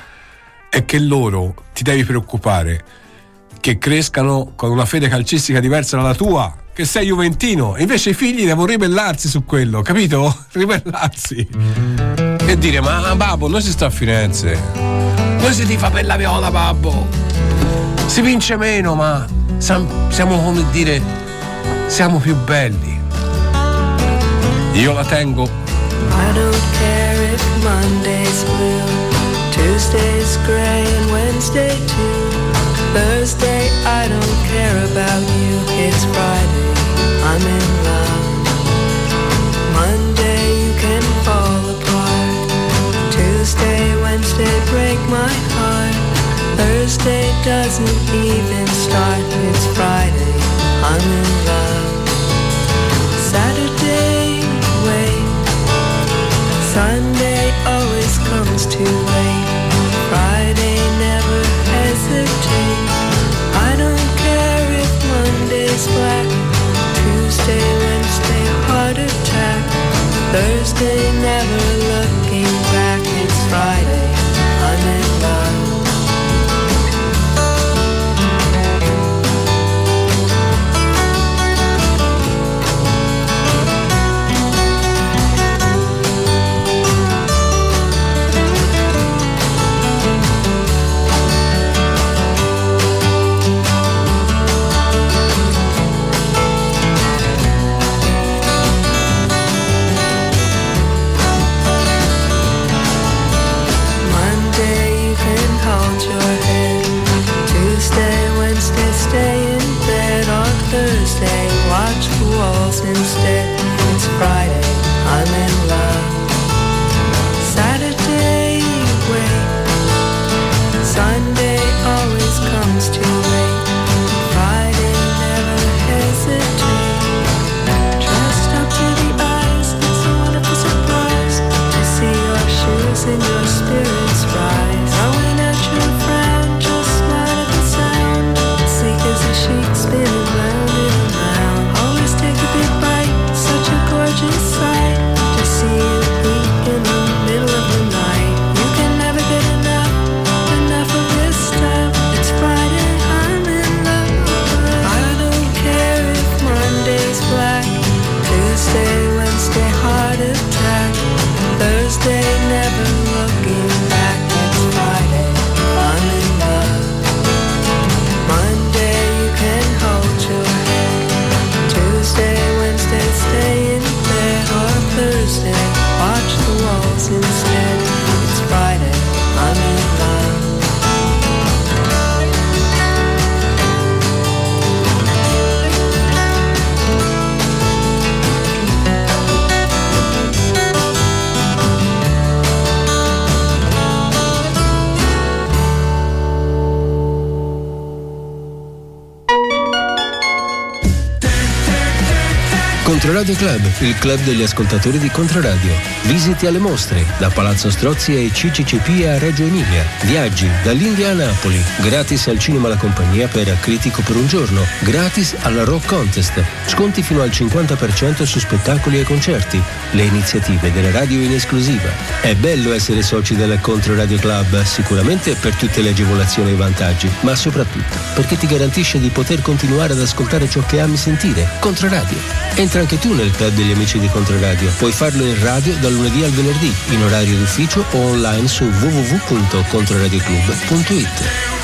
è che loro ti devi preoccupare che crescano con una fede calcistica diversa dalla tua, che sei juventino, invece i figli devono ribellarsi su quello, capito? Ribellarsi. E dire, ma babbo, noi si sta a Firenze. Noi si tifa per la viola, babbo. Si vince meno, ma siamo come dire, siamo più belli. Io la tengo I don't care if Monday's blue, Tuesday's gray, and Wednesday too. Thursday, I don't care about you. It's Friday, I'm in love. Monday, you can fall apart. Tuesday, Wednesday, break my heart. Thursday doesn't even start. It's Friday, I'm in love. Saturday, wait. Sunday always comes too late. Tuesday, Wednesday, heart attack. Thursday never looking back. It's Friday. Controradio Club, il club degli ascoltatori di Controradio. Visiti alle mostre, da Palazzo Strozzi ai CCCP a Reggio Emilia. Viaggi dall'India a Napoli. Gratis al cinema La Compagnia per Critico per un giorno. Gratis alla Rock Contest. Sconti fino al 50% su spettacoli e concerti. Le iniziative delle radio in esclusiva. È bello essere soci del Controradio Club, sicuramente per tutte le agevolazioni e i vantaggi, ma soprattutto perché ti garantisce di poter continuare ad ascoltare ciò che ami sentire. Controradio. Entra anche tu nel club degli amici di Controradio. Puoi farlo in radio dal lunedì al venerdì, in orario d'ufficio o online su www.controradioclub.it.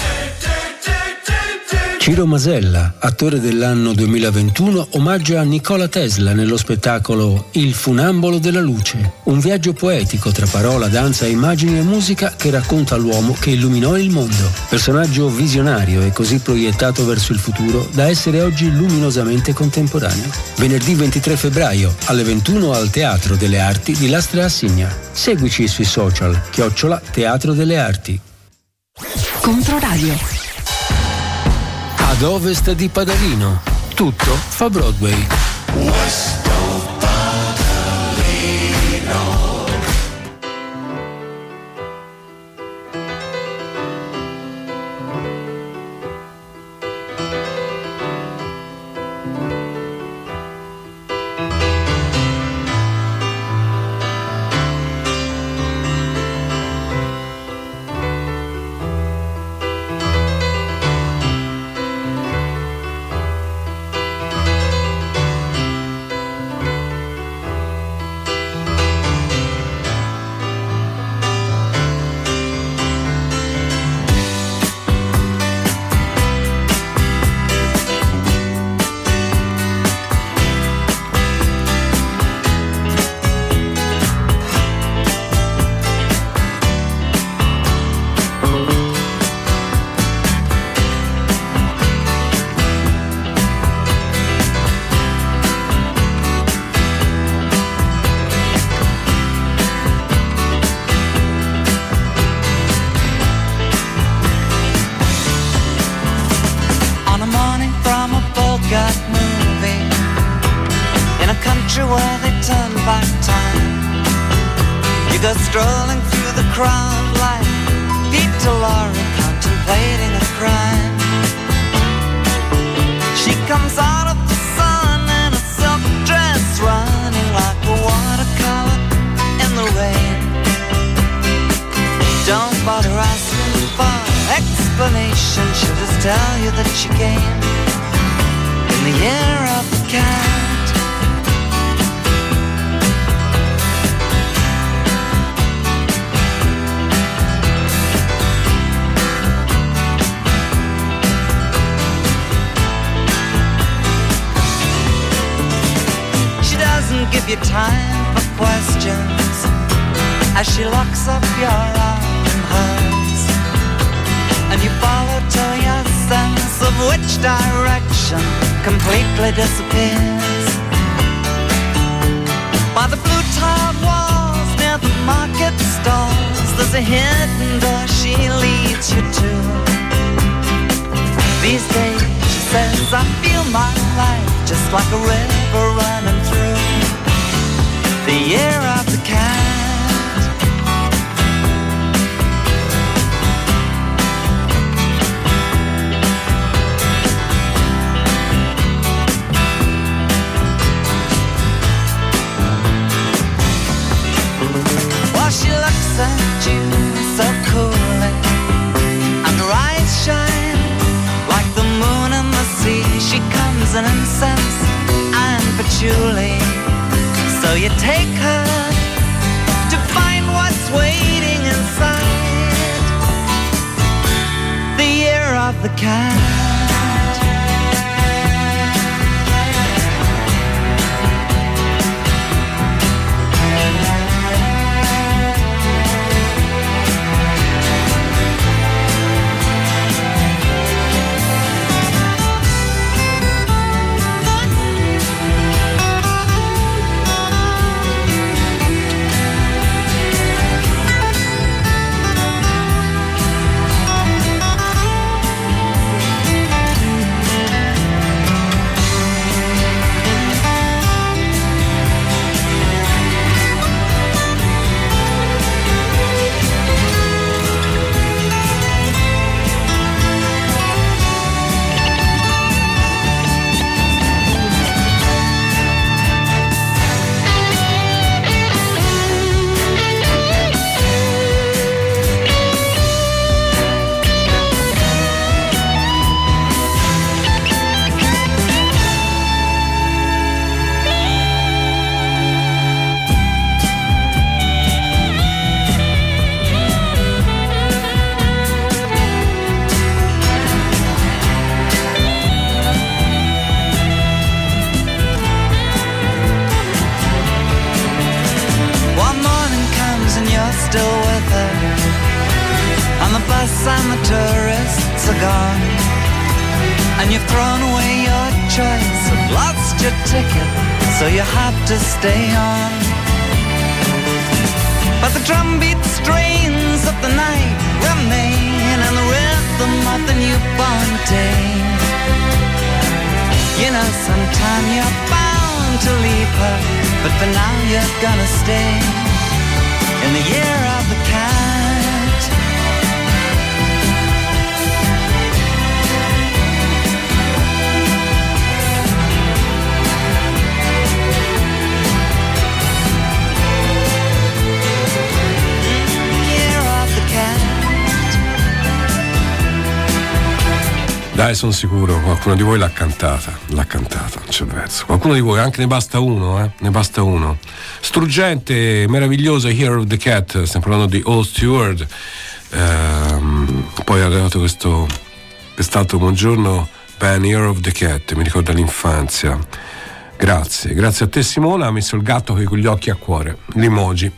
Ciro Masella, attore dell'anno 2021, omaggia Nicola Tesla nello spettacolo Il funambolo della luce, un viaggio poetico tra parola, danza, immagini e musica che racconta l'uomo che illuminò il mondo. Personaggio visionario e così proiettato verso il futuro da essere oggi luminosamente contemporaneo. Venerdì 23 febbraio alle 21 al Teatro delle Arti di Lastra a Signa. Seguici sui social, chiocciola Teatro delle Arti. Controradio. Ad ovest di Padalino, tutto fa Broadway. Qualcuno di voi l'ha cantata, l'ha cantata, c'è verso. Qualcuno di voi, anche ne basta uno, eh? Ne basta uno. Struggente, meravigliosa Hero of the Cat, stiamo parlando di Old Stewart. Ehm, poi è arrivato questo, quest'altro buongiorno, Ben Hero of the Cat, mi ricorda l'infanzia. Grazie, grazie a te Simona, ha messo il gatto con gli occhi a cuore, l'emoji.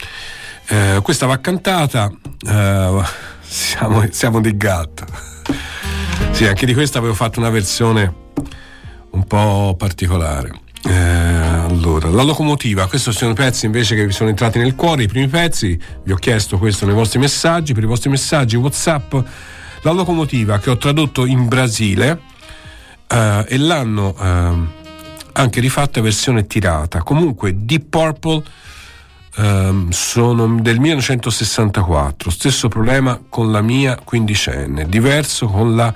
Eh, questa va cantata, eh, siamo, siamo di gatto. Sì, anche di questa avevo fatto una versione un po' particolare. Eh, allora, la locomotiva, questi sono i pezzi invece che vi sono entrati nel cuore, i primi pezzi, vi ho chiesto questo nei vostri messaggi, per i vostri messaggi WhatsApp, la locomotiva che ho tradotto in Brasile eh, e l'hanno eh, anche rifatta versione tirata. Comunque Deep Purple ehm, sono del 1964, stesso problema con la mia quindicenne, diverso con la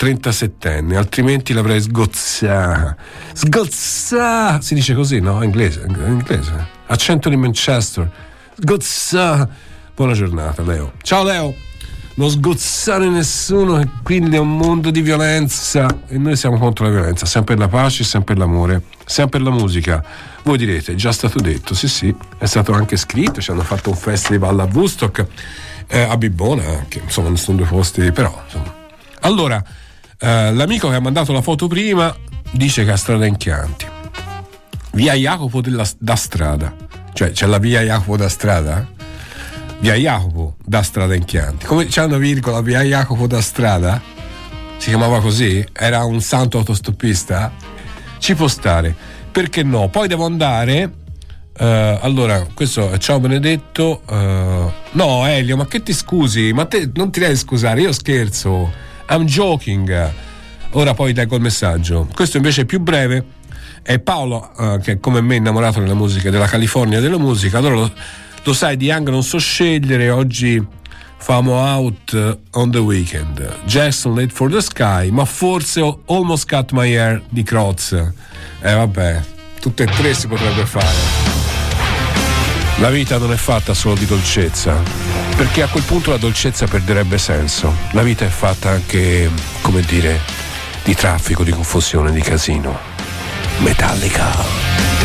37enne, altrimenti l'avrei sgozzata. Sgozzata! Si dice così, no? In inglese, in inglese. Accento di Manchester. Sgozzata! Buona giornata, Leo. Ciao, Leo! Non sgozzare nessuno, e quindi è un mondo di violenza e noi siamo contro la violenza, per la pace, per l'amore, per la musica. Voi direte, è già stato detto, sì sì, è stato anche scritto, ci hanno fatto un festival a Woodstock, eh, a Bibbona anche, insomma, non sono due posti, però insomma. Allora, eh, l'amico che ha mandato la foto prima dice che ha strada in Chianti. Via Jacopo della, da strada. Cioè, c'è la via Jacopo da strada? Via Jacopo da strada in Chianti. Come c'è una virgola, via Jacopo da strada? Si chiamava così? Era un santo autostoppista? Ci può stare. Perché no? Poi devo andare. eh, allora, questo è ciao Benedetto. eh, no, Elio, ma che ti scusi? Ma te non ti devi scusare, io scherzo. I'm joking. Ora poi leggo il messaggio. Questo invece è più breve. È Paolo, eh, che è come me innamorato della musica, della California e della musica. Allora lo, lo sai, di Young non so scegliere. Oggi famo out on the weekend. Jackson Late for the Sky, ma forse Almost Cut My Hair di Croz. Eh vabbè, tutte e tre si potrebbe fare. La vita non è fatta solo di dolcezza, perché a quel punto la dolcezza perderebbe senso. La vita è fatta anche, come dire, di traffico, di confusione, di casino. Metallica.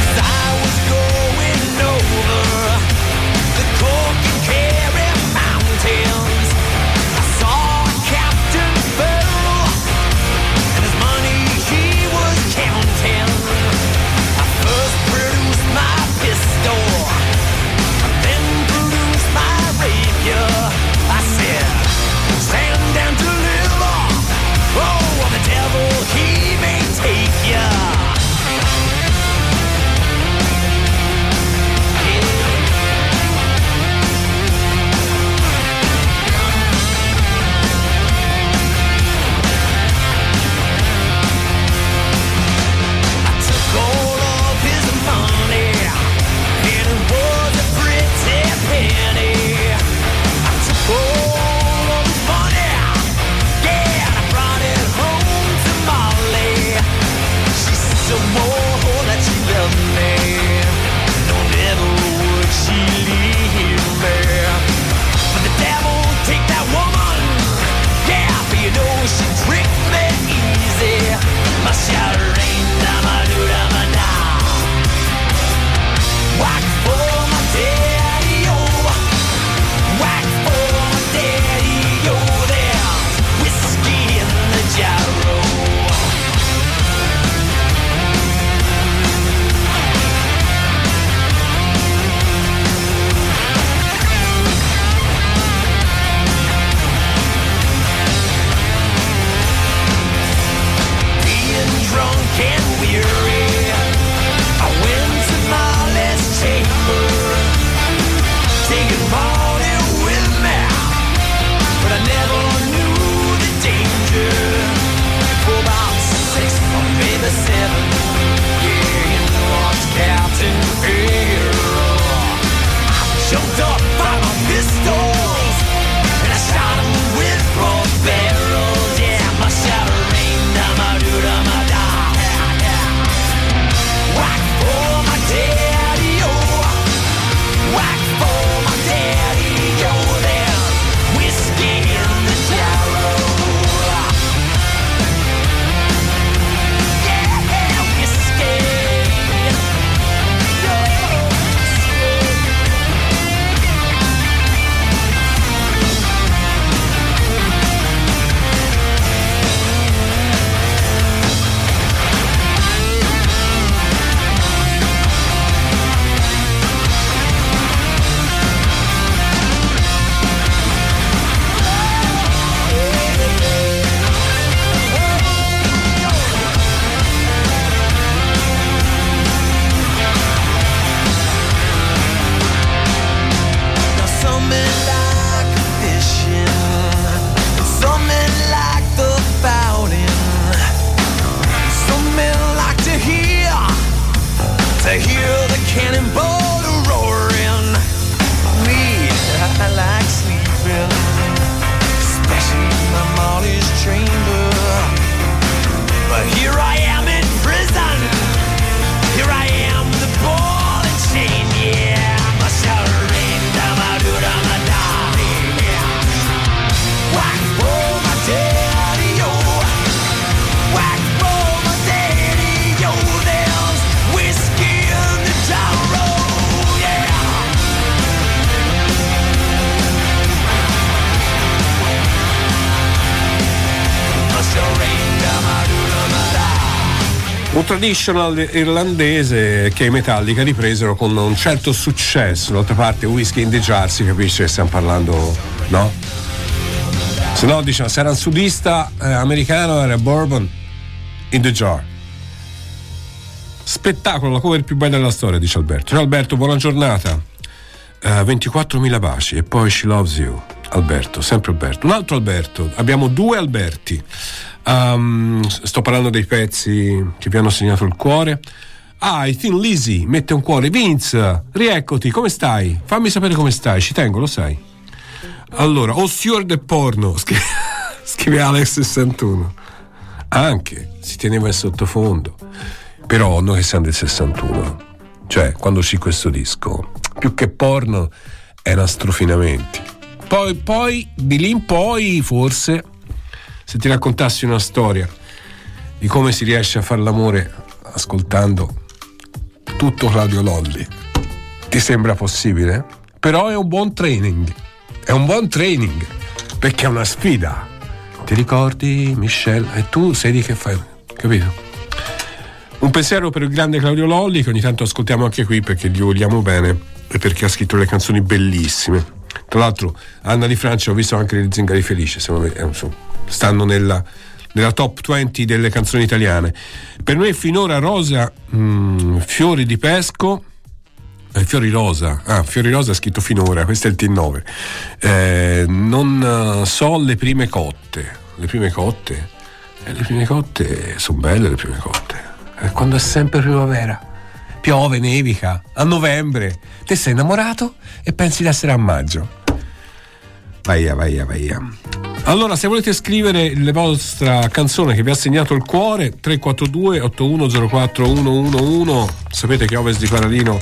Traditional irlandese che i Metallica ripresero con un certo successo. D'altra parte, whisky in the jar si capisce che stiamo parlando, no? Se no, diciamo, se era un sudista eh, americano era Bourbon in the jar. Spettacolo, la cover più bella della storia, dice Alberto. Ciao Alberto, buona giornata. Eh, 24.000 baci e poi She Loves You. Alberto, sempre Alberto. Un altro Alberto, abbiamo due Alberti. Um, sto parlando dei pezzi che vi hanno segnato il cuore. Ah, i Thin Lizzy mette un cuore. Vince, rieccoti, come stai? Fammi sapere come stai, ci tengo, lo sai. Allora, o Steward e porno, scrive, scrive Alex61. Anche, si teneva il sottofondo. Però noi siamo del 61, cioè quando uscì questo disco, più che porno era strofinamenti. Poi, poi, di lì in poi, forse, se ti raccontassi una storia di come si riesce a fare l'amore ascoltando tutto Claudio Lolli, ti sembra possibile? Però è un buon training, è un buon training, perché è una sfida. Ti ricordi, Michelle? E tu sei di che fai? Capito? Un pensiero per il grande Claudio Lolli, che ogni tanto ascoltiamo anche qui perché gli vogliamo bene perché ha scritto le canzoni bellissime. Tra l'altro, Anna di Francia, ho visto anche le Zingari Felice, secondo me, eh, insomma, stanno nella, nella top 20 delle canzoni italiane. Per noi finora Rosa, mm, Fiori di Pesco, eh, Fiori Rosa, ah, Fiori Rosa ha scritto finora, questo è il T9. Eh, non eh, so le prime cotte, le prime cotte, eh, le prime cotte sono belle le prime cotte, Eh, quando è sempre primavera, piove, nevica, a novembre, te sei innamorato e pensi di essere a maggio. Vaia, vaia, vaia. Allora, se volete scrivere la vostra canzone che vi ha segnato il cuore, 342 8104 111, sapete che Ovest di Paradino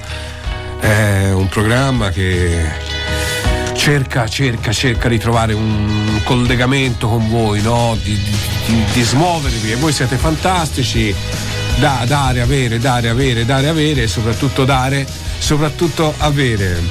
è un programma che cerca, cerca, cerca di trovare un collegamento con voi, no? di, di- di- di smuovervi e voi siete fantastici. Da, dare, avere, dare, avere, dare, avere e soprattutto dare, soprattutto avere.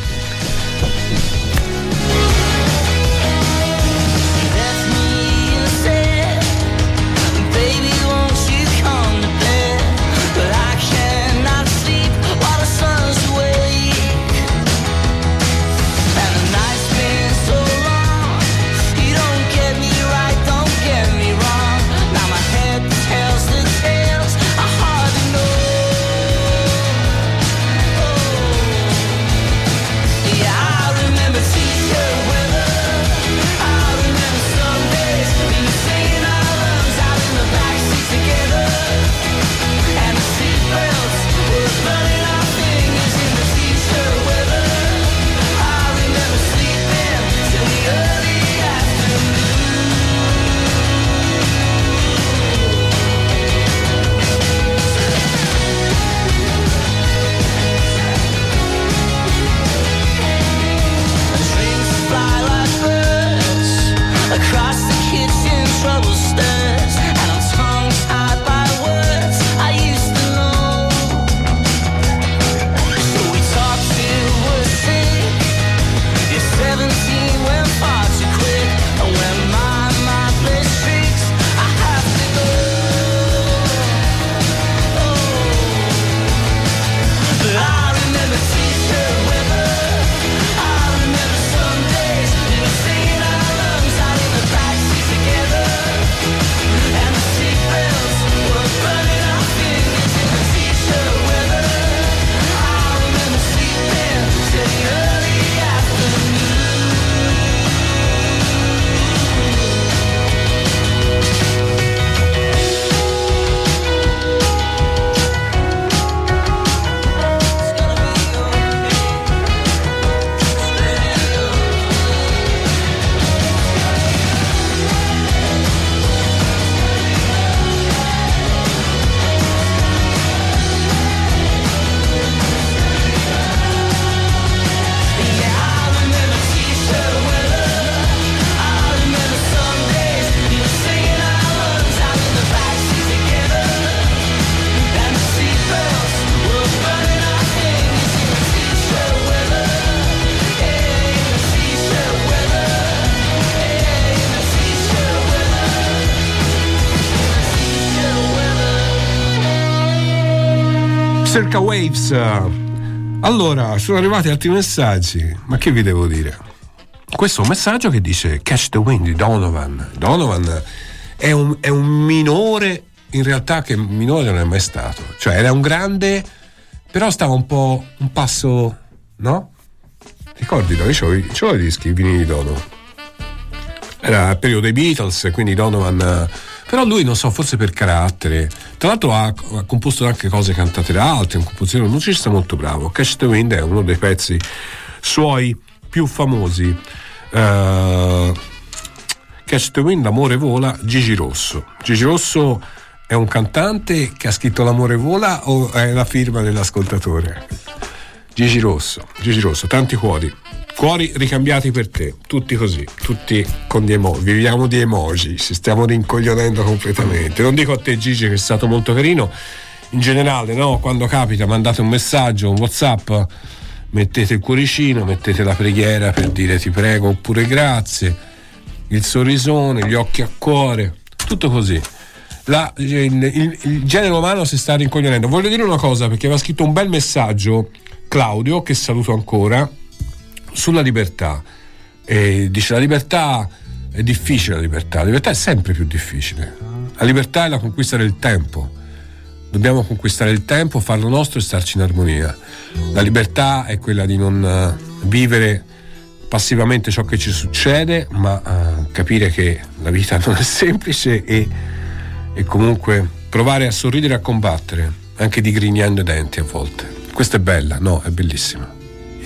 Waves. Allora, sono arrivati altri messaggi, ma che vi devo dire? Questo è un messaggio che dice Catch the Wind di Donovan. Donovan è un, è un minore, in realtà che minore non è mai stato. Cioè era un grande, però stava un po' un passo, no? Ricordi, io c'ho, c'ho i dischi, i vinili di Donovan. Era il periodo dei Beatles, quindi Donovan. Però lui, non so, forse per carattere. Tra l'altro ha, ha composto anche cose cantate da altri, un compositore, un musicista molto bravo. Catch the Wind è uno dei pezzi suoi più famosi. Eh, Catch the Wind, L'amore vola, Gigi Rosso. Gigi Rosso è un cantante che ha scritto L'amore vola o è la firma dell'ascoltatore? Gigi Rosso, Gigi Rosso, tanti cuori. Cuori ricambiati per te, tutti così, tutti con di emoji. Viviamo di emoji, ci stiamo rincoglionendo completamente. Non dico a te, Gigi, che è stato molto carino. In generale, no? Quando capita, mandate un messaggio, un WhatsApp, mettete il cuoricino, mettete la preghiera per dire ti prego oppure grazie, il sorrisone, gli occhi a cuore, tutto così. La- il, il- il genere umano si sta rincoglionendo. Voglio dire una cosa perché aveva scritto un bel messaggio Claudio, che saluto ancora, sulla libertà. E dice la libertà è difficile, la libertà. La libertà è sempre più difficile. La libertà è la conquista del tempo. Dobbiamo conquistare il tempo, farlo nostro e starci in armonia. La libertà è quella di non eh, vivere passivamente ciò che ci succede, ma eh, capire che la vita non è semplice e, e comunque provare a sorridere e a combattere, anche digrignando i denti a volte. Questa è bella, no, è bellissima.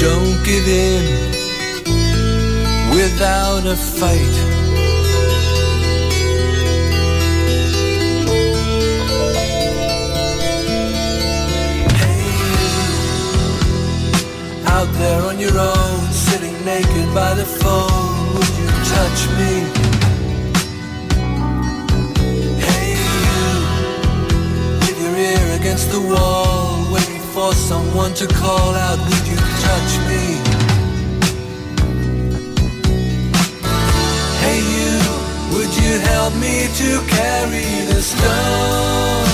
Don't give in without a fight. Hey, you, out there on your own, sitting naked by the phone, would you touch me? Hey, you, with your ear against the wall, waiting for someone to call out, would you touch me? Hey you, would you help me to carry the stone?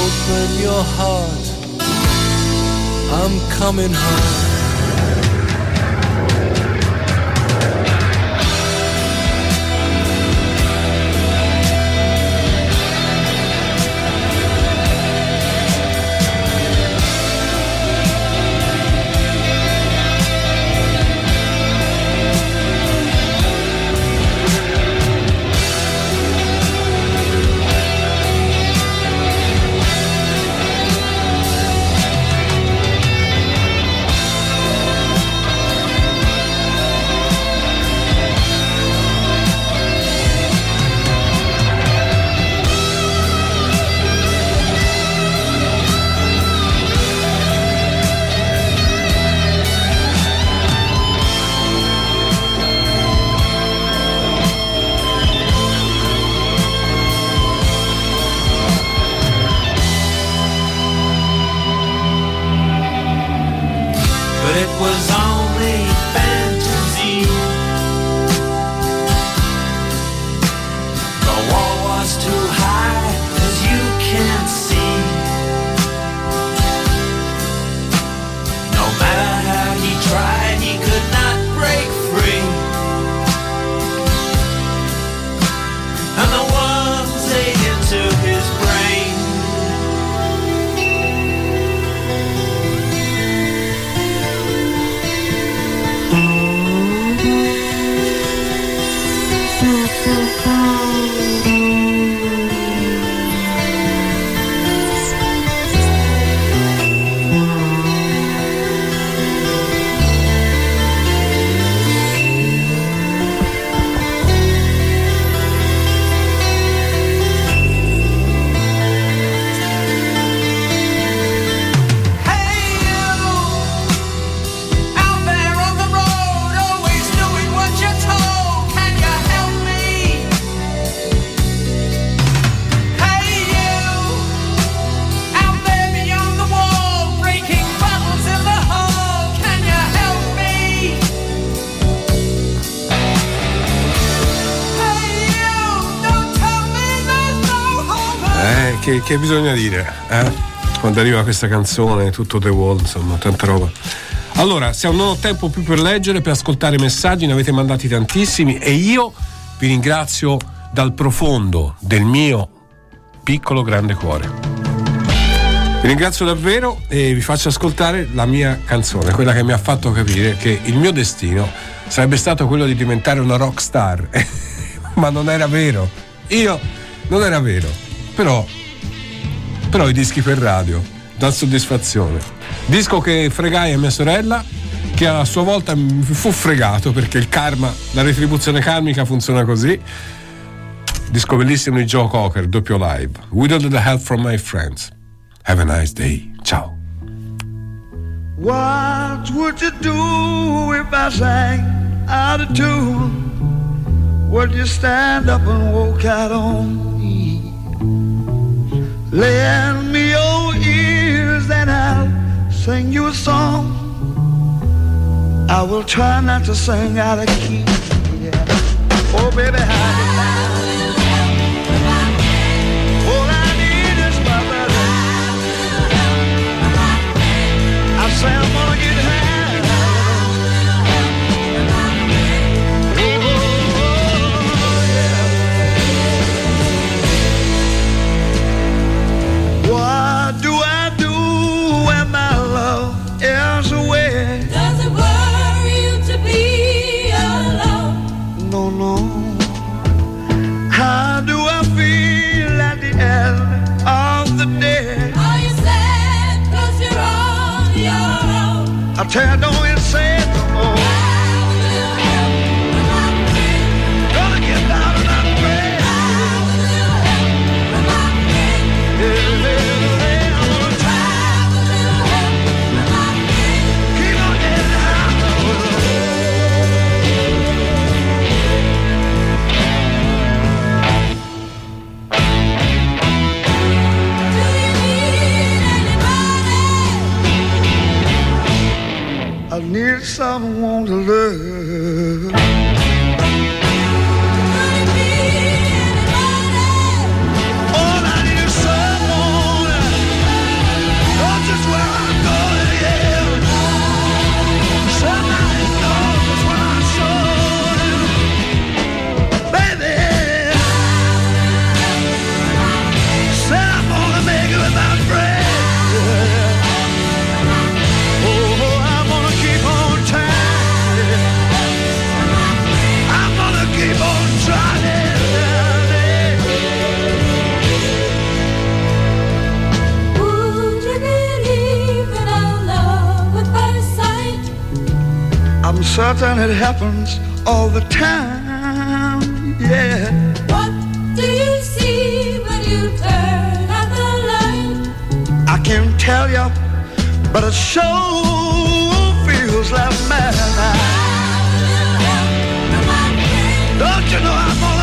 Open your heart, I'm coming home. Che, bisogna dire? Eh? Quando arriva questa canzone, tutto The Wall, insomma, tanta roba. Allora, se non ho tempo più per leggere, per ascoltare messaggi, ne avete mandati tantissimi e io vi ringrazio dal profondo del mio piccolo grande cuore. Vi ringrazio davvero e vi faccio ascoltare la mia canzone, quella che mi ha fatto capire che il mio destino sarebbe stato quello di diventare una rock star. Ma non era vero. Io non era vero. Però, però i dischi per radio dan soddisfazione. Disco che fregai a mia sorella, che a sua volta fu fregato perché il karma, la retribuzione karmica funziona così. Disco bellissimo di Joe Cocker, doppio live. Without the help from my friends. Have a nice day. Ciao. What would you do if I sang out of tune? Would you stand up and walk out on? Lend me your ears and I'll sing you a song. I will try not to sing out of key. Yeah. Oh, baby, how All I need I tell you, I need someone to love. starts and it happens all the time. Yeah. What do you see when you turn out the light? I can't tell you, but it sure feels like mad. Don't you know I'm